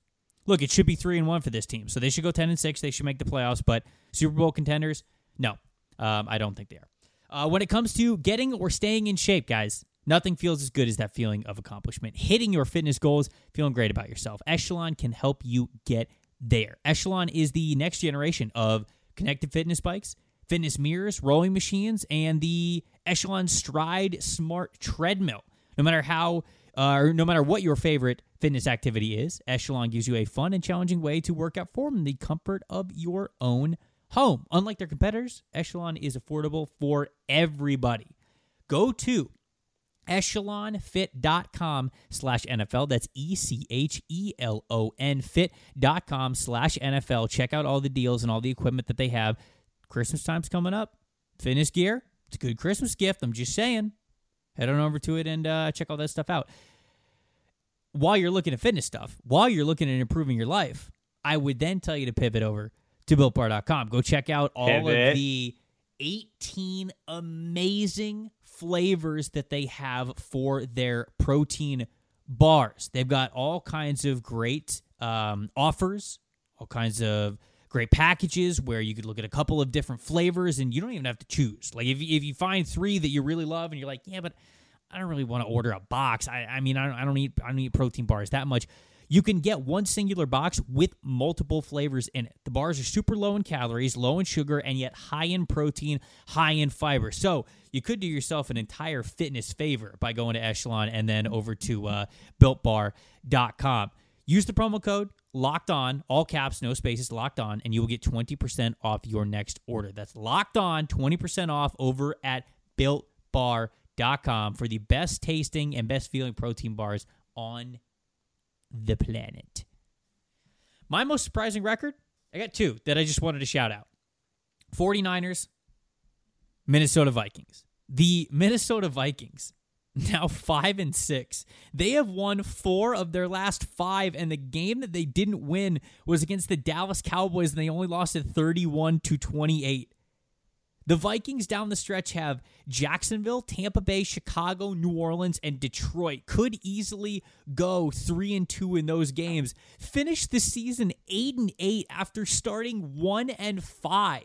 look, it should be three and one for this team. So they should go ten and six. They should make the playoffs. But Super Bowl contenders, no, um, I don't think they are. Uh, when it comes to getting or staying in shape, guys, Nothing feels as good as that feeling of accomplishment. Hitting your fitness goals, feeling great about yourself. Echelon can help you get there. Echelon is the next generation of connected fitness bikes, fitness mirrors, rowing machines, and the Echelon Stride Smart Treadmill. No matter how uh, or no matter what your favorite fitness activity is, Echelon gives you a fun and challenging way to work out from the comfort of your own home. Unlike their competitors, Echelon is affordable for everybody. Go to echelonfit.com slash NFL. That's E C H E L O N fit.com slash NFL. Check out all the deals and all the equipment that they have. Christmas time's coming up. Fitness gear. It's a good Christmas gift. I'm just saying. Head on over to it and uh, check all that stuff out. While you're looking at fitness stuff, while you're looking at improving your life, I would then tell you to pivot over to builtbar.com. Go check out all pivot. of the 18 amazing flavors that they have for their protein bars. They've got all kinds of great um, offers, all kinds of great packages where you could look at a couple of different flavors and you don't even have to choose. Like if, if you find three that you really love and you're like, yeah, but I don't really want to order a box. I, I mean, I don't, I don't eat I don't eat protein bars that much. You can get one singular box with multiple flavors in it. The bars are super low in calories, low in sugar, and yet high in protein, high in fiber. So you could do yourself an entire fitness favor by going to Echelon and then over to uh, builtbar.com. Use the promo code locked on, all caps, no spaces, locked on, and you will get 20% off your next order. That's locked on, 20% off over at builtbar.com for the best tasting and best feeling protein bars on the planet. My most surprising record, I got two that I just wanted to shout out 49ers, Minnesota Vikings. The Minnesota Vikings, <laughs> now five and six. They have won four of their last five, and the game that they didn't win was against the Dallas Cowboys, and they only lost at 31 to 28. The Vikings down the stretch have Jacksonville, Tampa Bay, Chicago, New Orleans, and Detroit. Could easily go 3 and 2 in those games. Finish the season 8 and 8 after starting 1 and 5.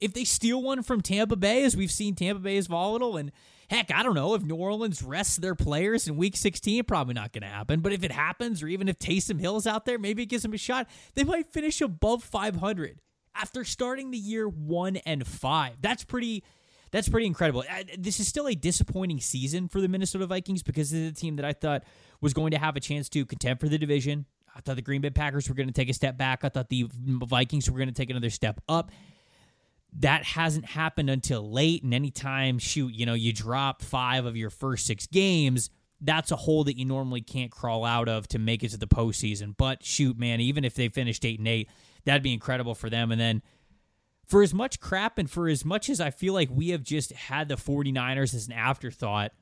If they steal one from Tampa Bay, as we've seen Tampa Bay is volatile and Heck, I don't know if New Orleans rests their players in week 16, probably not going to happen. But if it happens, or even if Taysom Hill's out there, maybe it gives them a shot. They might finish above 500 after starting the year one and five. That's pretty. That's pretty incredible. This is still a disappointing season for the Minnesota Vikings because is a team that I thought was going to have a chance to contend for the division. I thought the Green Bay Packers were going to take a step back. I thought the Vikings were going to take another step up. That hasn't happened until late. And anytime, shoot, you know, you drop five of your first six games, that's a hole that you normally can't crawl out of to make it to the postseason. But shoot, man, even if they finished eight and eight, that'd be incredible for them. And then for as much crap and for as much as I feel like we have just had the 49ers as an afterthought,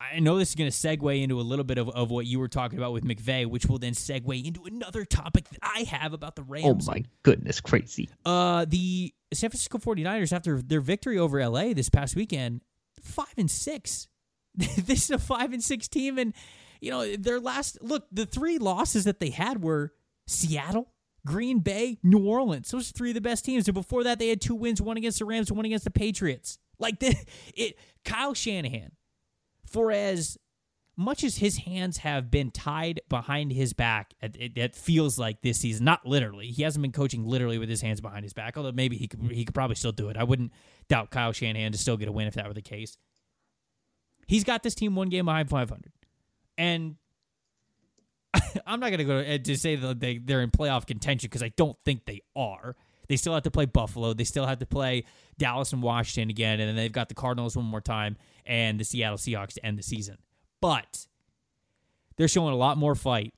I know this is going to segue into a little bit of, of what you were talking about with McVay, which will then segue into another topic that I have about the Rams. Oh my goodness, crazy. Uh, the San Francisco 49ers, after their victory over LA this past weekend, five and six. <laughs> this is a five and six team, and you know their last look. The three losses that they had were Seattle, Green Bay, New Orleans. Those are three of the best teams. And before that, they had two wins: one against the Rams, one against the Patriots. Like <laughs> the, it, Kyle Shanahan, for as much as his hands have been tied behind his back, it, it, feels like this season. Not literally, he hasn't been coaching literally with his hands behind his back. Although maybe he could, he could probably still do it. I wouldn't doubt Kyle Shanahan to still get a win if that were the case. He's got this team one game behind 500. And <laughs> I'm not going to go to say that they, they're in playoff contention because I don't think they are. They still have to play Buffalo. They still have to play Dallas and Washington again. And then they've got the Cardinals one more time and the Seattle Seahawks to end the season. But they're showing a lot more fight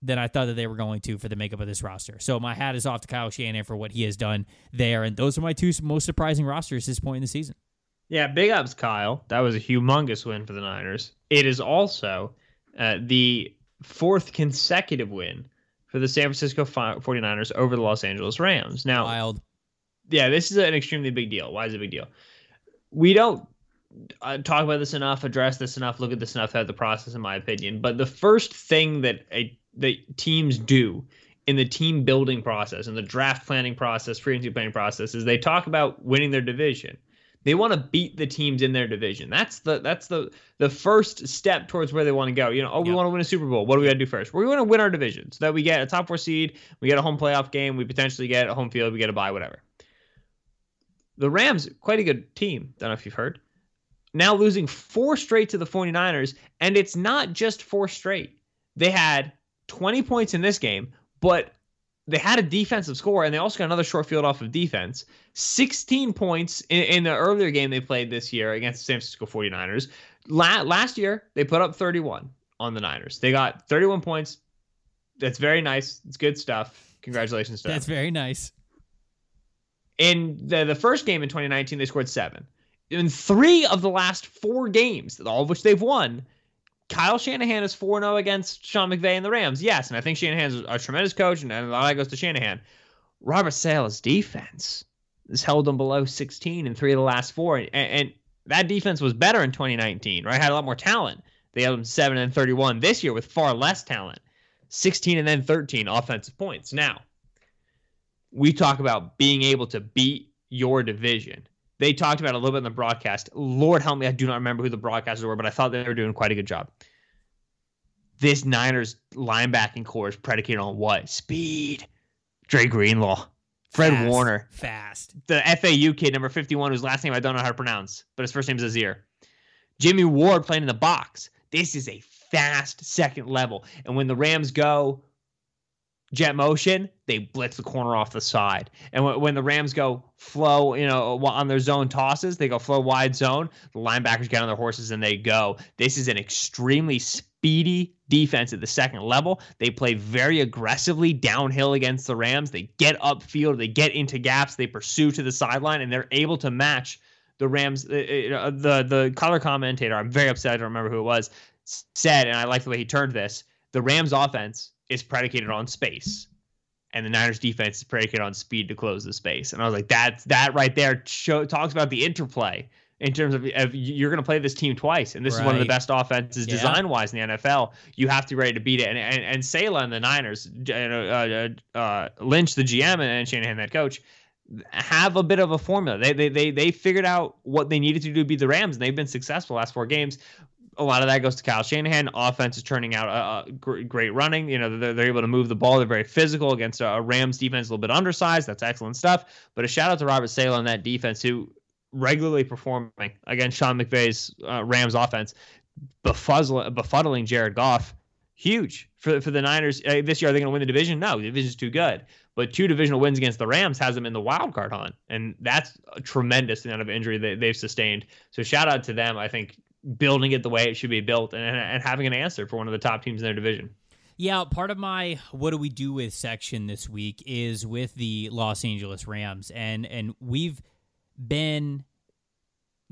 than I thought that they were going to for the makeup of this roster. So my hat is off to Kyle Shanahan for what he has done there. And those are my two most surprising rosters at this point in the season. Yeah, big ups, Kyle. That was a humongous win for the Niners. It is also uh, the fourth consecutive win for the San Francisco 49ers over the Los Angeles Rams. Now, wild. Yeah, this is an extremely big deal. Why is it a big deal? We don't uh, talk about this enough, address this enough, look at this enough throughout the process, in my opinion. But the first thing that a that teams do in the team building process, in the draft planning process, free agency planning process, is they talk about winning their division. They want to beat the teams in their division. That's the that's the the first step towards where they want to go. You know, oh, we yep. want to win a Super Bowl. What do we got to do first? We want to win our division so that we get a top four seed, we get a home playoff game, we potentially get a home field, we get a bye, whatever. The Rams, quite a good team. Don't know if you've heard. Now losing four straight to the 49ers, and it's not just four straight. They had 20 points in this game, but they had a defensive score and they also got another short field off of defense. 16 points in, in the earlier game they played this year against the San Francisco 49ers. La- last year, they put up 31 on the Niners. They got 31 points. That's very nice. It's good stuff. Congratulations to That's very nice. In the, the first game in 2019, they scored seven. In three of the last four games, all of which they've won, Kyle Shanahan is 4 0 against Sean McVay and the Rams. Yes, and I think Shanahan's a tremendous coach, and a lot of that goes to Shanahan. Robert Saleh's defense has held them below 16 in three of the last four. And, and that defense was better in 2019, right? Had a lot more talent. They had them 7 and 31 this year with far less talent. 16 and then 13 offensive points. Now, we talk about being able to beat your division. They talked about it a little bit in the broadcast. Lord help me, I do not remember who the broadcasters were, but I thought they were doing quite a good job. This Niners linebacking core is predicated on what? Speed. Dre Greenlaw. Fred fast, Warner. Fast. The FAU kid, number 51, whose last name I don't know how to pronounce, but his first name is Azeez. Jimmy Ward playing in the box. This is a fast second level. And when the Rams go jet motion, they blitz the corner off the side. And when the Rams go flow, you know, on their zone tosses, they go flow wide zone. The linebackers get on their horses and they go. This is an extremely speedy defense at the second level. They play very aggressively downhill against the Rams. They get upfield, they get into gaps, they pursue to the sideline, and they're able to match the Rams. Uh, uh the the color commentator, I'm very upset. I don't remember who it was. Said, and I like the way he turned this. The Rams offense is predicated on space and the Niners defense is predicated on speed to close the space. And I was like, that's that right there show, talks about the interplay in terms of, of you're going to play this team twice, and this right. is one of the best offenses yeah. design wise in the NFL. You have to be ready to beat it. And and, and and the Niners, uh, uh, uh, Lynch, the GM, and Shanahan, that coach, have a bit of a formula. They, they they they figured out what they needed to do to beat the Rams, and they've been successful last four games a lot of that goes to Kyle Shanahan. Offense is turning out uh, great running. You know, they're, they're able to move the ball. They're very physical against a, Rams defense, a little bit undersized. That's excellent stuff. But a shout out to Robert Saleh on that defense, who regularly performing against Sean McVay's uh, Rams offense, befuzzling, befuddling Jared Goff. Huge for for the Niners uh, this year. Are they going to win the division? No, the division's too good. But two divisional wins against the Rams has them in the wild card hunt, and that's a tremendous amount of injury that they've sustained. So shout out to them. I think building it the way it should be built and, and having an answer for one of the top teams in their division. Yeah, part of my what do we do with section this week is with the Los Angeles Rams and and we've been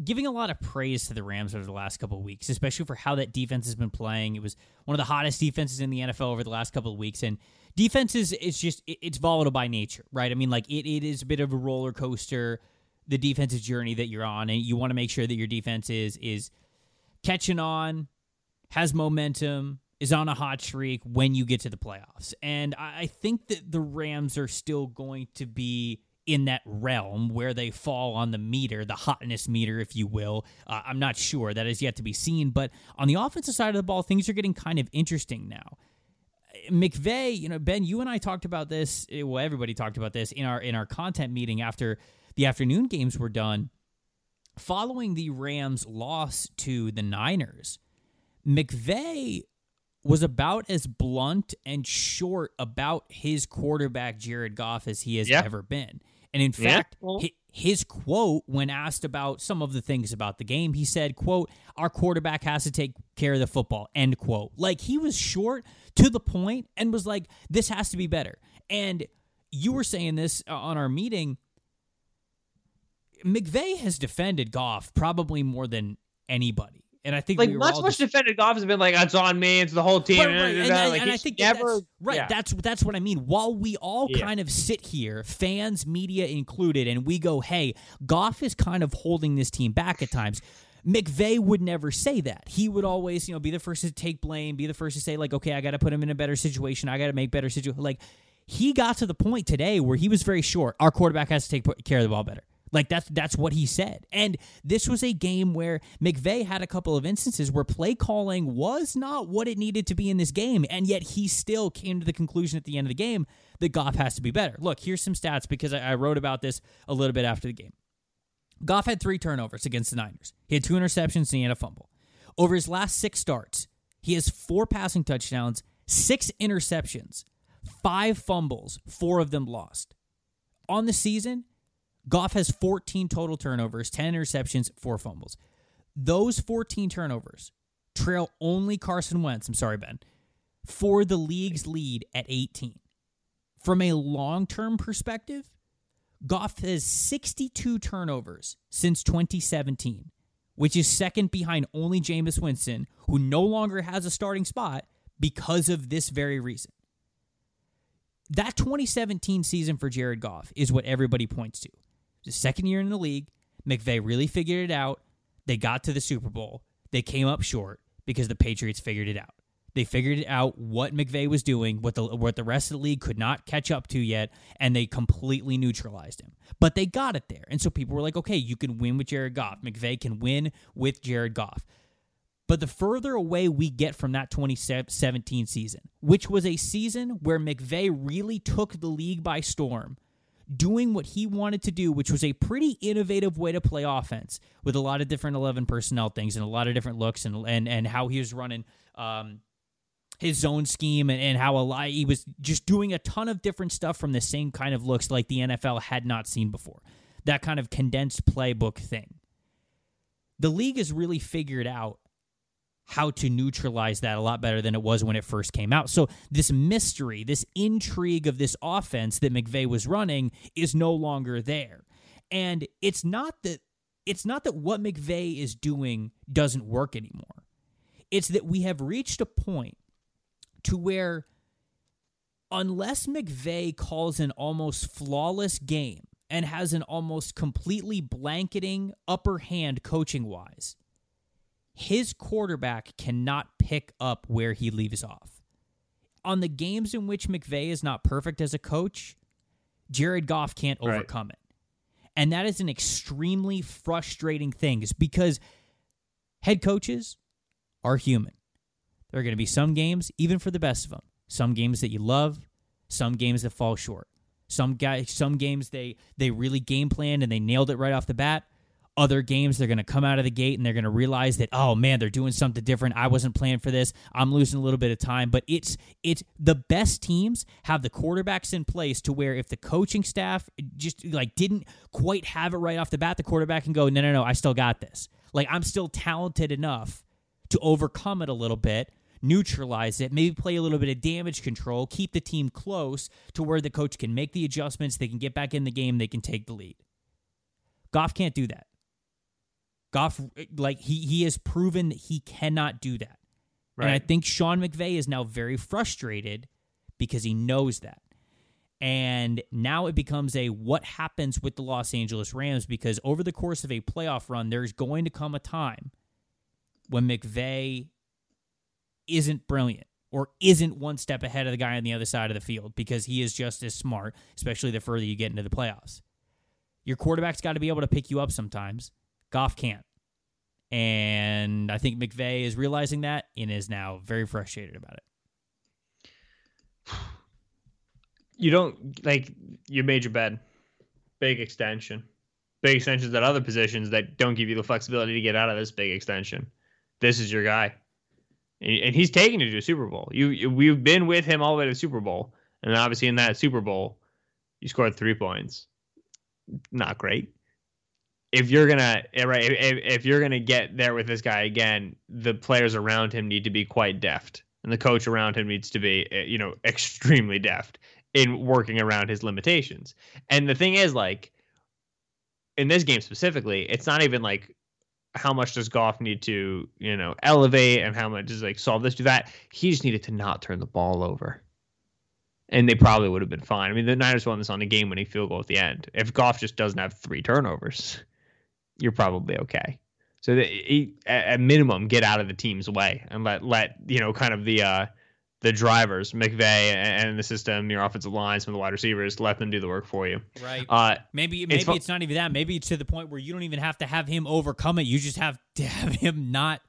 giving a lot of praise to the Rams over the last couple of weeks, especially for how that defense has been playing. It was one of the hottest defenses in the NFL over the last couple of weeks, and defenses is just it's volatile by nature, right? I mean, like it, it is a bit of a roller coaster, the defensive journey that you're on, and you want to make sure that your defense is is catching on, has momentum, is on a hot streak when you get to the playoffs. And I think that the Rams are still going to be in that realm where they fall on the meter, the hotness meter, if you will. Uh, I'm not sure. That is yet to be seen. But on the offensive side of the ball, things are getting kind of interesting now. McVay, you know, Ben, you and I talked about this. Well, everybody talked about this in our in our content meeting after the afternoon games were done. Following the Rams' loss to the Niners, McVay was about as blunt and short about his quarterback Jared Goff as he has yeah. ever been. And in fact, his quote when asked about some of the things about the game, he said, "quote Our quarterback has to take care of the football." End quote. Like he was short to the point and was like, "This has to be better." And you were saying this uh, on our meeting. McVay has defended Goff probably more than anybody. And I think like we much much just, defended Goff has been like it's on me, it's the whole team. Right, right. And, and, like, and I think never that's, right. Yeah. That's that's what I mean. While we all yeah. kind of sit here, fans, media included, and we go, "Hey, Goff is kind of holding this team back at times." McVay would never say that. He would always, you know, be the first to take blame, be the first to say like, "Okay, I got to put him in a better situation. I got to make better situation." Like he got to the point today where he was very short. Our quarterback has to take care of the ball better. Like that's that's what he said. And this was a game where McVay had a couple of instances where play calling was not what it needed to be in this game, and yet he still came to the conclusion at the end of the game that Goff has to be better. Look, here's some stats because I, I wrote about this a little bit after the game. Goff had three turnovers against the Niners. He had two interceptions and he had a fumble. Over his last six starts, he has four passing touchdowns, six interceptions, five fumbles, four of them lost. On the season, Goff has 14 total turnovers, 10 interceptions, four fumbles. Those 14 turnovers trail only Carson Wentz, I'm sorry, Ben, for the league's lead at 18. From a long term perspective, Goff has 62 turnovers since 2017, which is second behind only Jameis Winston, who no longer has a starting spot because of this very reason. That 2017 season for Jared Goff is what everybody points to. The second year in the league, McVay really figured it out. They got to the Super Bowl. They came up short because the Patriots figured it out. They figured out what McVay was doing, what the what the rest of the league could not catch up to yet, and they completely neutralized him. But they got it there, and so people were like, "Okay, you can win with Jared Goff. McVay can win with Jared Goff." But the further away we get from that 2017 season, which was a season where McVay really took the league by storm doing what he wanted to do, which was a pretty innovative way to play offense with a lot of different 11 personnel things and a lot of different looks and and, and how he was running um, his zone scheme and, and how a lot, he was just doing a ton of different stuff from the same kind of looks like the NFL had not seen before. That kind of condensed playbook thing. The league has really figured out how to neutralize that a lot better than it was when it first came out. So this mystery, this intrigue of this offense that McVay was running is no longer there. And it's not that it's not that what McVay is doing doesn't work anymore. It's that we have reached a point to where unless McVay calls an almost flawless game and has an almost completely blanketing upper hand coaching wise, his quarterback cannot pick up where he leaves off. On the games in which McVay is not perfect as a coach, Jared Goff can't overcome right. it. And that is an extremely frustrating thing because head coaches are human. There are going to be some games, even for the best of them, some games that you love, some games that fall short. Some guys, some games they they really game planned and they nailed it right off the bat other games they're going to come out of the gate and they're going to realize that oh man they're doing something different i wasn't planning for this i'm losing a little bit of time but it's it's the best teams have the quarterbacks in place to where if the coaching staff just like didn't quite have it right off the bat the quarterback can go no no no i still got this Like I'm still talented enough to overcome it a little bit, neutralize it, maybe play a little bit of damage control, keep the team close to where the coach can make the adjustments, they can get back in the game, they can take the lead. Goff can't do that. Goff, like he he has proven that he cannot do that. Right. And I think Sean McVay is now very frustrated because he knows that. And now it becomes a what happens with the Los Angeles Rams because over the course of a playoff run, there's going to come a time when McVay isn't brilliant or isn't one step ahead of the guy on the other side of the field because he is just as smart, especially the further you get into the playoffs. Your quarterback's got to be able to pick you up sometimes. Goff can't. And I think McVay is realizing that and is now very frustrated about it. You don't like you made your bed. Big extension. Big extensions at other positions that don't give you the flexibility to get out of this big extension. This is your guy. And he's taking you to a Super Bowl. You we've been with him all the way to the Super Bowl. And obviously in that Super Bowl, you scored three points. Not great if you're gonna eh, right if, if you're gonna get there with this guy again, the players around him need to be quite deft, and the coach around him needs to be eh, you know <laughs> extremely deft in working around his limitations. And the thing is, like in this game specifically, it's not even like how much does Goff need to you know elevate and how much does like solve this do that. He just needed to not turn the ball over and they probably would have been fine. I mean, the Niners won this on a game-winning field goal at the end. If Goff just doesn't have three turnovers, you're probably okay. So that he, at minimum, get out of the team's way and let let you know kind of the uh, the drivers, McVay and the system, your offensive line, some of the wide receivers, let them do the work for you. Right. Uh, maybe maybe it's, it's not even that. Maybe it's to the point where you don't even have to have him overcome it. You just have to <laughs> have him not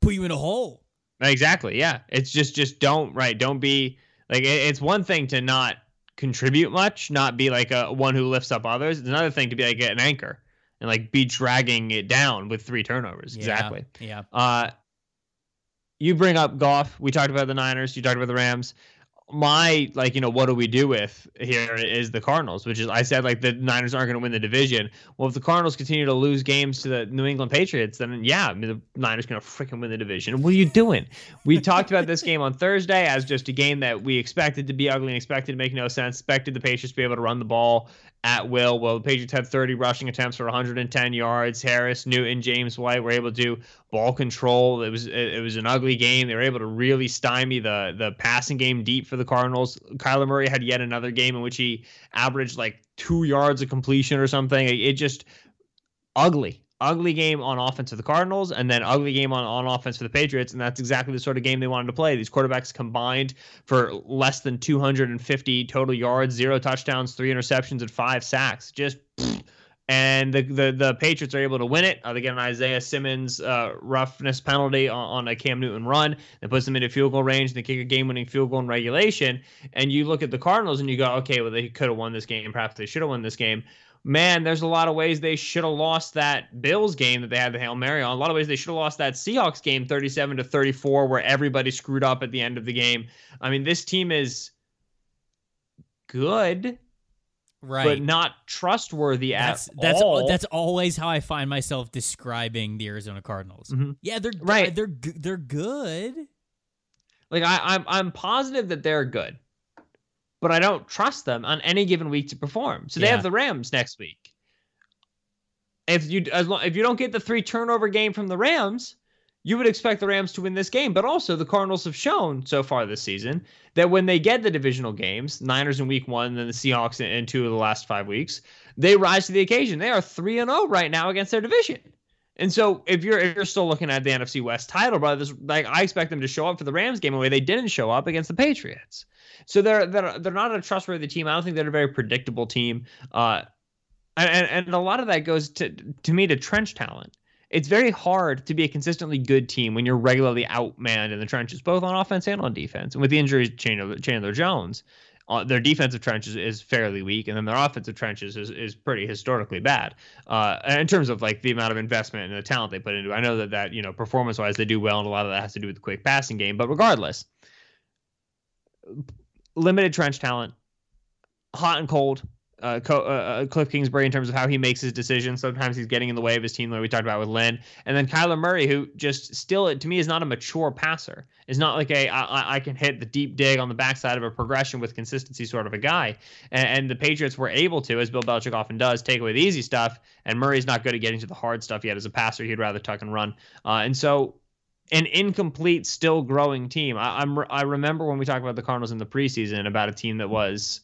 put you in a hole. Exactly. Yeah. It's just just don't right. Don't be like it's one thing to not contribute much, not be like a one who lifts up others. It's another thing to be like an anchor and like be dragging it down with three turnovers. Yeah, exactly. Yeah. Uh, you bring up Goff. We talked about the Niners. You talked about the Rams my like you know what do we do with here is the Cardinals, which is I said like the Niners aren't going to win the division. Well, if the Cardinals continue to lose games to the New England Patriots, then yeah, I mean, the Niners going to freaking win the division. What are you doing? We talked about this game on Thursday as just a game that we expected to be ugly and expected to make no sense. Expected the Patriots to be able to run the ball at will. Well, the Patriots had 30 rushing attempts for 110 yards. Harris, Newton, James White were able to do ball control. It was it was an ugly game. They were able to really stymie the the passing game deep for the Cardinals. Kyler Murray had yet another game in which he averaged like two yards of completion or something. It, it just ugly, ugly game on offense for the Cardinals, and then ugly game on, on offense for the Patriots. And that's exactly the sort of game they wanted to play. These quarterbacks combined for less than 250 total yards, zero touchdowns, three interceptions, and five sacks. Just. And the, the, the Patriots are able to win it. Uh, they get an Isaiah Simmons uh, roughness penalty on, on, a Cam Newton run that puts them into field goal range. And they kick a game winning field goal in regulation. And you look at the Cardinals and you go, okay, well, they could have won this game. Perhaps they should have won this game man, there's a lot of ways they should have lost that Bills game that they had the Hail Mary on. A lot of ways they should have lost that Seahawks game 37 to 34 where everybody screwed up at the end of the game. I mean, this team is good. Right. But not trustworthy that's, at that's, all. That's always how I find myself describing the Arizona Cardinals. Mm-hmm. Yeah, they're right. They're they're good. Like I, I'm I'm positive that they're good but I don't trust them on any given week to perform. So they yeah. have the Rams next week. If you as long if you don't get the three turnover game from the Rams, you would expect the Rams to win this game. But also the Cardinals have shown so far this season that when they get the divisional games, Niners in week one, and then the Seahawks in, in two of the last five weeks, they rise to the occasion. They are three and zero oh right now against their division. And so if you're if you're still looking at the NFC West title, brothers, like I expect them to show up for the Rams game the way they didn't show up against the Patriots. So they're they're they're not a trustworthy team. I don't think they're a very predictable team. Uh, and and a lot of that goes to to me to trench talent. It's very hard to be a consistently good team when you're regularly outmanned in the trenches, both on offense and on defense. And with the injuries Chandler, Chandler Jones, uh, their defensive trenches is fairly weak, and then their offensive trenches is, is pretty historically bad. Uh, in terms of like the amount of investment and the talent they put into, it. I know that that you know performance wise they do well, and a lot of that has to do with the quick passing game. But regardless, limited trench talent, hot and cold. uh, uh, uh, Cliff Kingsbury in terms of how he makes his decisions. Sometimes he's getting in the way of his team, like we talked about with Lynn. And then Kyler Murray, who just still, to me, is not a mature passer. Is not like a I, I can hit the deep dig on the backside of a progression with consistency sort of a guy. And, and the Patriots were able to, as Bill Belichick often does, take away the easy stuff. And Murray's not good at getting to the hard stuff yet as a passer. He'd rather tuck and run. Uh, and so an incomplete, still growing team. I, am I remember when we talked about the Cardinals in the preseason about a team that was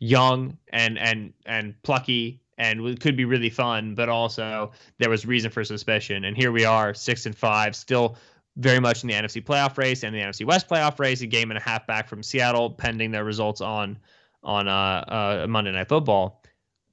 young and and and plucky and could be really fun, but also there was reason for suspicion. And here we are, six and five, still very much in the NFC playoff race and the NFC West playoff race, a game and a half back from Seattle, pending their results on on uh, uh, Monday Night Football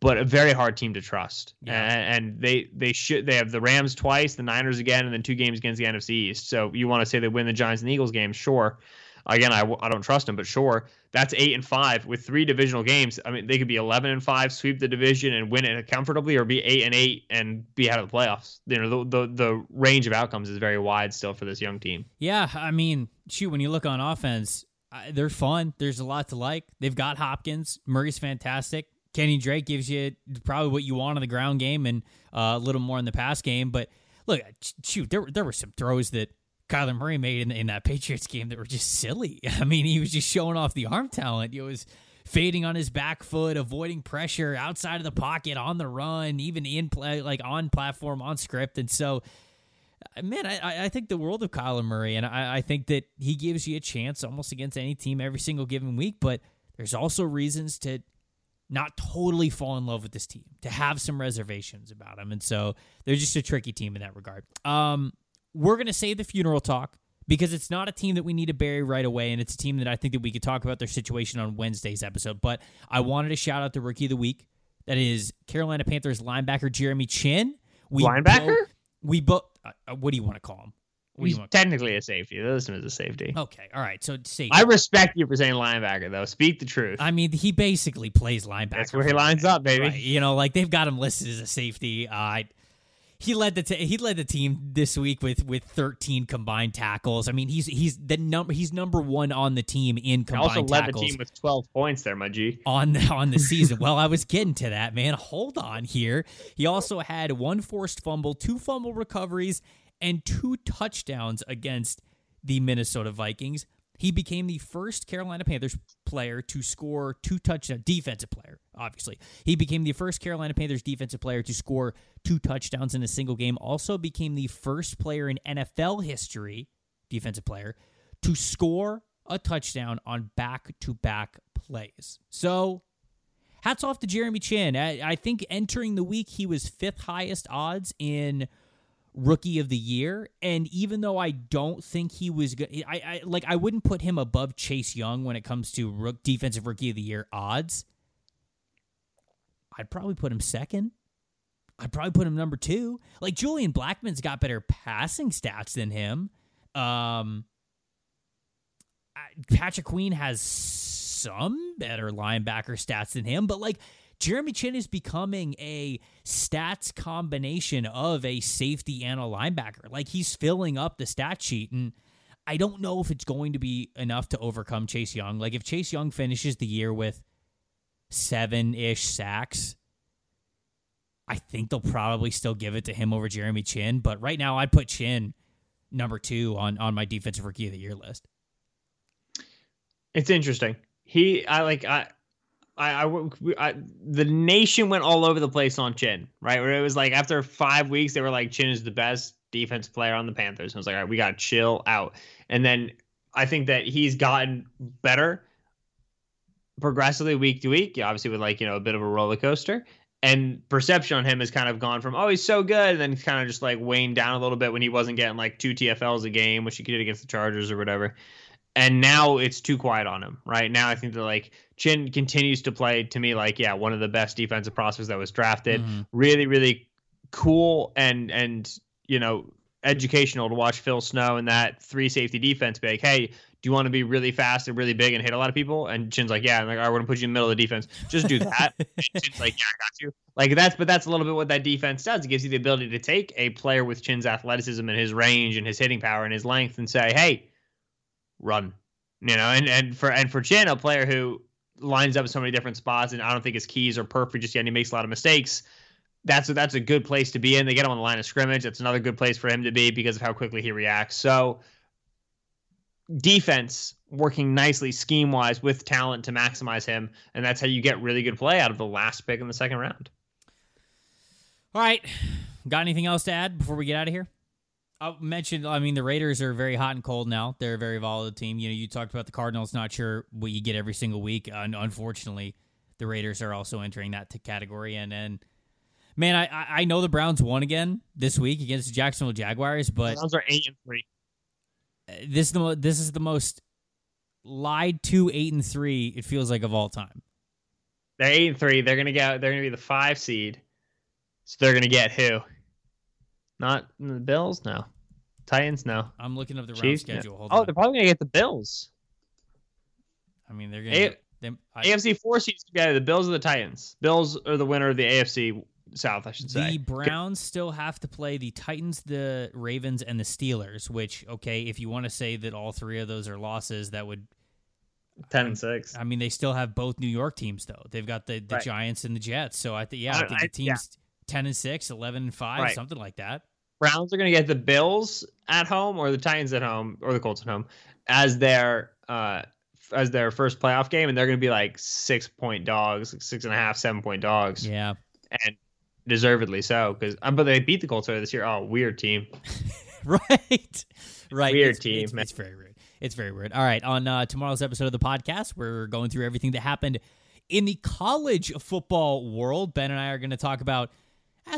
but a very hard team to trust. Yeah. And, and, they they should they have the Rams twice, the Niners again, and then two games against the NFC East. So you want to say they win the Giants and Eagles game? Sure. Again, I, I don't trust them, but sure, that's eight and five with three divisional games. I mean, they could be eleven and five, sweep the division and win it comfortably, or be eight and eight and be out of the playoffs. You know, the the, the range of outcomes is very wide still for this young team. Yeah, I mean, shoot, when you look on offense, they're fun. There's a lot to like. They've got Hopkins. Murray's fantastic. Kenny Drake gives you probably what you want in the ground game and uh, a little more in the pass game. But look, shoot, there there were some throws that Kyler Murray made in, in that <laughs> Patriots game that were just silly. <laughs> I mean, he was just showing off the arm talent. He was fading on his back foot, avoiding pressure outside of the pocket, on the run, even in play, like on platform, on script. And so, uh, man, I, I think the world of Kyler Murray, and I, I think that he gives you a chance almost against any team every single given week. But there's also reasons to not totally fall in love with this team, to have some reservations about them. And so they're just a tricky team in that regard. Um, we're going to save the funeral talk because it's not a team that we need to bury right away. And it's a team that I think that we could talk about their situation on Wednesday's episode. But I wanted to shout out the rookie of the week. That is Carolina Panthers linebacker Jeremy Chinn. We linebacker? We both. Uh, what do you want to call him? He's technically a safety. Listen as a safety. Okay, all right. So safety. I respect you for saying linebacker, though. Speak the truth. I mean, he basically plays linebacker. That's where he lines up, baby. Right. You know, like they've got him listed as a safety. Uh, he led the t- he led the team this week with with 13 combined tackles. I mean, he's he's the number he's number one on the team in combined also led tackles. the team with 12 points there, my G. On on the season. well, I was getting to that, man. Hold on here. He also had one forced fumble, two fumble recoveries, and two touchdowns against the Minnesota Vikings. He became the first Carolina Panthers player to score two touchdowns, defensive player, obviously. He became the first Carolina Panthers defensive player to score two touchdowns in a single game. Also became the first player in NFL history, defensive player, to score a touchdown on back to back plays. So hats off to Jeremy Chinn. I, I, think entering the week, he was fifth highest odds in rookie of the year. And even though I don't think he was good, I, I like I wouldn't put him above Chase Young when it comes to rook, defensive rookie of the year odds. I'd probably put him second. I'd probably put him number two. Like Julian Blackmon's got better passing stats than him. Um, Patrick Queen has some better linebacker stats than him, but like Jeremy Chinn is becoming a stats combination of a safety and a linebacker. Like he's filling up the stat sheet. And I don't know if it's going to be enough to overcome Chase Young. Like if Chase Young finishes the year with seven ish sacks, I think they'll probably still give it to him over Jeremy Chinn. But right now, I'd put Chinn number two on, on my defensive rookie of the year list. It's interesting. He, I like, I, I, I, I, the nation went all over the place on Chinn, right? Where it was like after five weeks, they were like, Chinn is the best defense player on the Panthers. And I was like, all right, we got to chill out. And then I think that he's gotten better progressively week to week, obviously with like, you know, a bit of a roller coaster. And perception on him has kind of gone from, oh, he's so good. And then he's kind of just like waned down a little bit when he wasn't getting like two TFLs a game, which he did against the Chargers or whatever and now it's too quiet on him. Right now, I think that like Chinn continues to play to me like yeah, one of the best defensive prospects that was drafted. Mm-hmm. Really, really cool and and you know educational to watch Phil Snow and that three safety defense be like, hey, do you want to be really fast and really big and hit a lot of people? And Chinn's like, yeah. I'm like, right, we're gonna put you in the middle of the defense. Just do that. <laughs> Chinn's like, yeah, I got you. Like that's, but that's a little bit what that defense does. It gives you the ability to take a player with Chinn's athleticism and his range and his hitting power and his length and say, hey, run. You know, and, and for and for Chinn, a player who lines up in so many different spots, and I don't think his keys are perfect just yet. And he makes a lot of mistakes. That's a, that's a good place to be in. They get him on the line of scrimmage. That's another good place for him to be because of how quickly he reacts. So defense working nicely scheme wise with talent to maximize him, and that's how you get really good play out of the last pick in the second round. All right, got anything else to add before we get out of here? I mentioned, I mean, the Raiders are very hot and cold now. They're a very volatile team. You know, you talked about the Cardinals. Not sure what you get every single week. And unfortunately, the Raiders are also entering that category. And and man, I I know the Browns won again this week against the Jacksonville Jaguars, but the Browns are eight and three. Uh, this is the this is the most lied to eight and three. It feels like of all time. They're eight and three. They're gonna get. They're gonna be the five seed. So they're gonna get who? Not the Bills, no. Titans, no. I'm looking up the round schedule. Hold oh, on. they're probably gonna get the Bills. I mean, they're gonna. A- get, they, I, AFC four seeds together. The Bills or the Titans. Bills are the winner of the AFC South, I should say. The Browns still have to play the Titans, the Ravens, and the Steelers. Which, okay, if you want to say that all three of those are losses, that would ten and six. I mean, they still have both New York teams though. They've got the, the right. Giants and the Jets. So I think yeah, I, I think the teams yeah. ten and six, 11 and five, right. something like that. Browns are going to get the Bills at home or the Titans at home or the Colts at home as their uh as their first playoff game, and they're going to be like six point dogs, six and a half, seven point dogs. Yeah, and deservedly so because um, but they beat the Colts earlier this year. Oh, weird team. <laughs> right, right. Weird it's, team. It's, it's, very weird. It's very weird. All right, on uh, tomorrow's episode of the podcast, we're going through everything that happened in the college football world. Ben and I are going to talk about uh,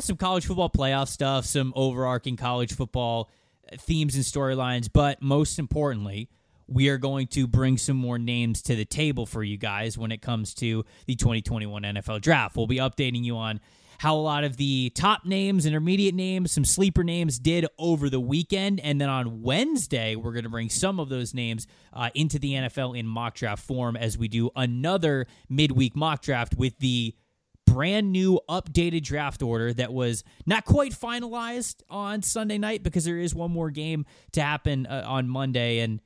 some college football playoff stuff, some overarching college football themes and storylines, but most importantly, we are going to bring some more names to the table for you guys when it comes to the 2021 NFL draft. We'll be updating you on how a lot of the top names, intermediate names, some sleeper names did over the weekend. And then on Wednesday, we're going to bring some of those names uh, into the NFL in mock draft form as we do another midweek mock draft with the brand new updated draft order that was not quite finalized on Sunday night because there is one more game to happen uh, on Monday. And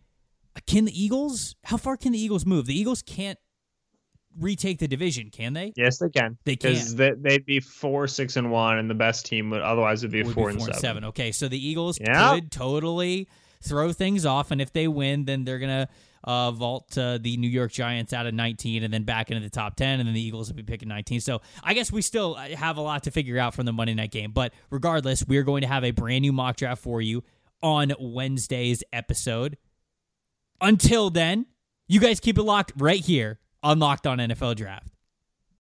can the Eagles, how far can the Eagles move? The Eagles can't retake the division, can they? Yes, they can. They can. They, they'd be four, six, and one, and the best team would otherwise would be, would four, be and, four seven. seven. Okay, so the Eagles could totally throw things off, and if they win, then they're gonna uh, vault uh, the New York Giants out of 19 and then back into the top 10, and then the Eagles will be picking 19. So I guess we still have a lot to figure out from the Monday night game. But regardless, we're going to have a brand new mock draft for you on Wednesday's episode. Until then, you guys keep it locked right here on Locked On NFL Draft.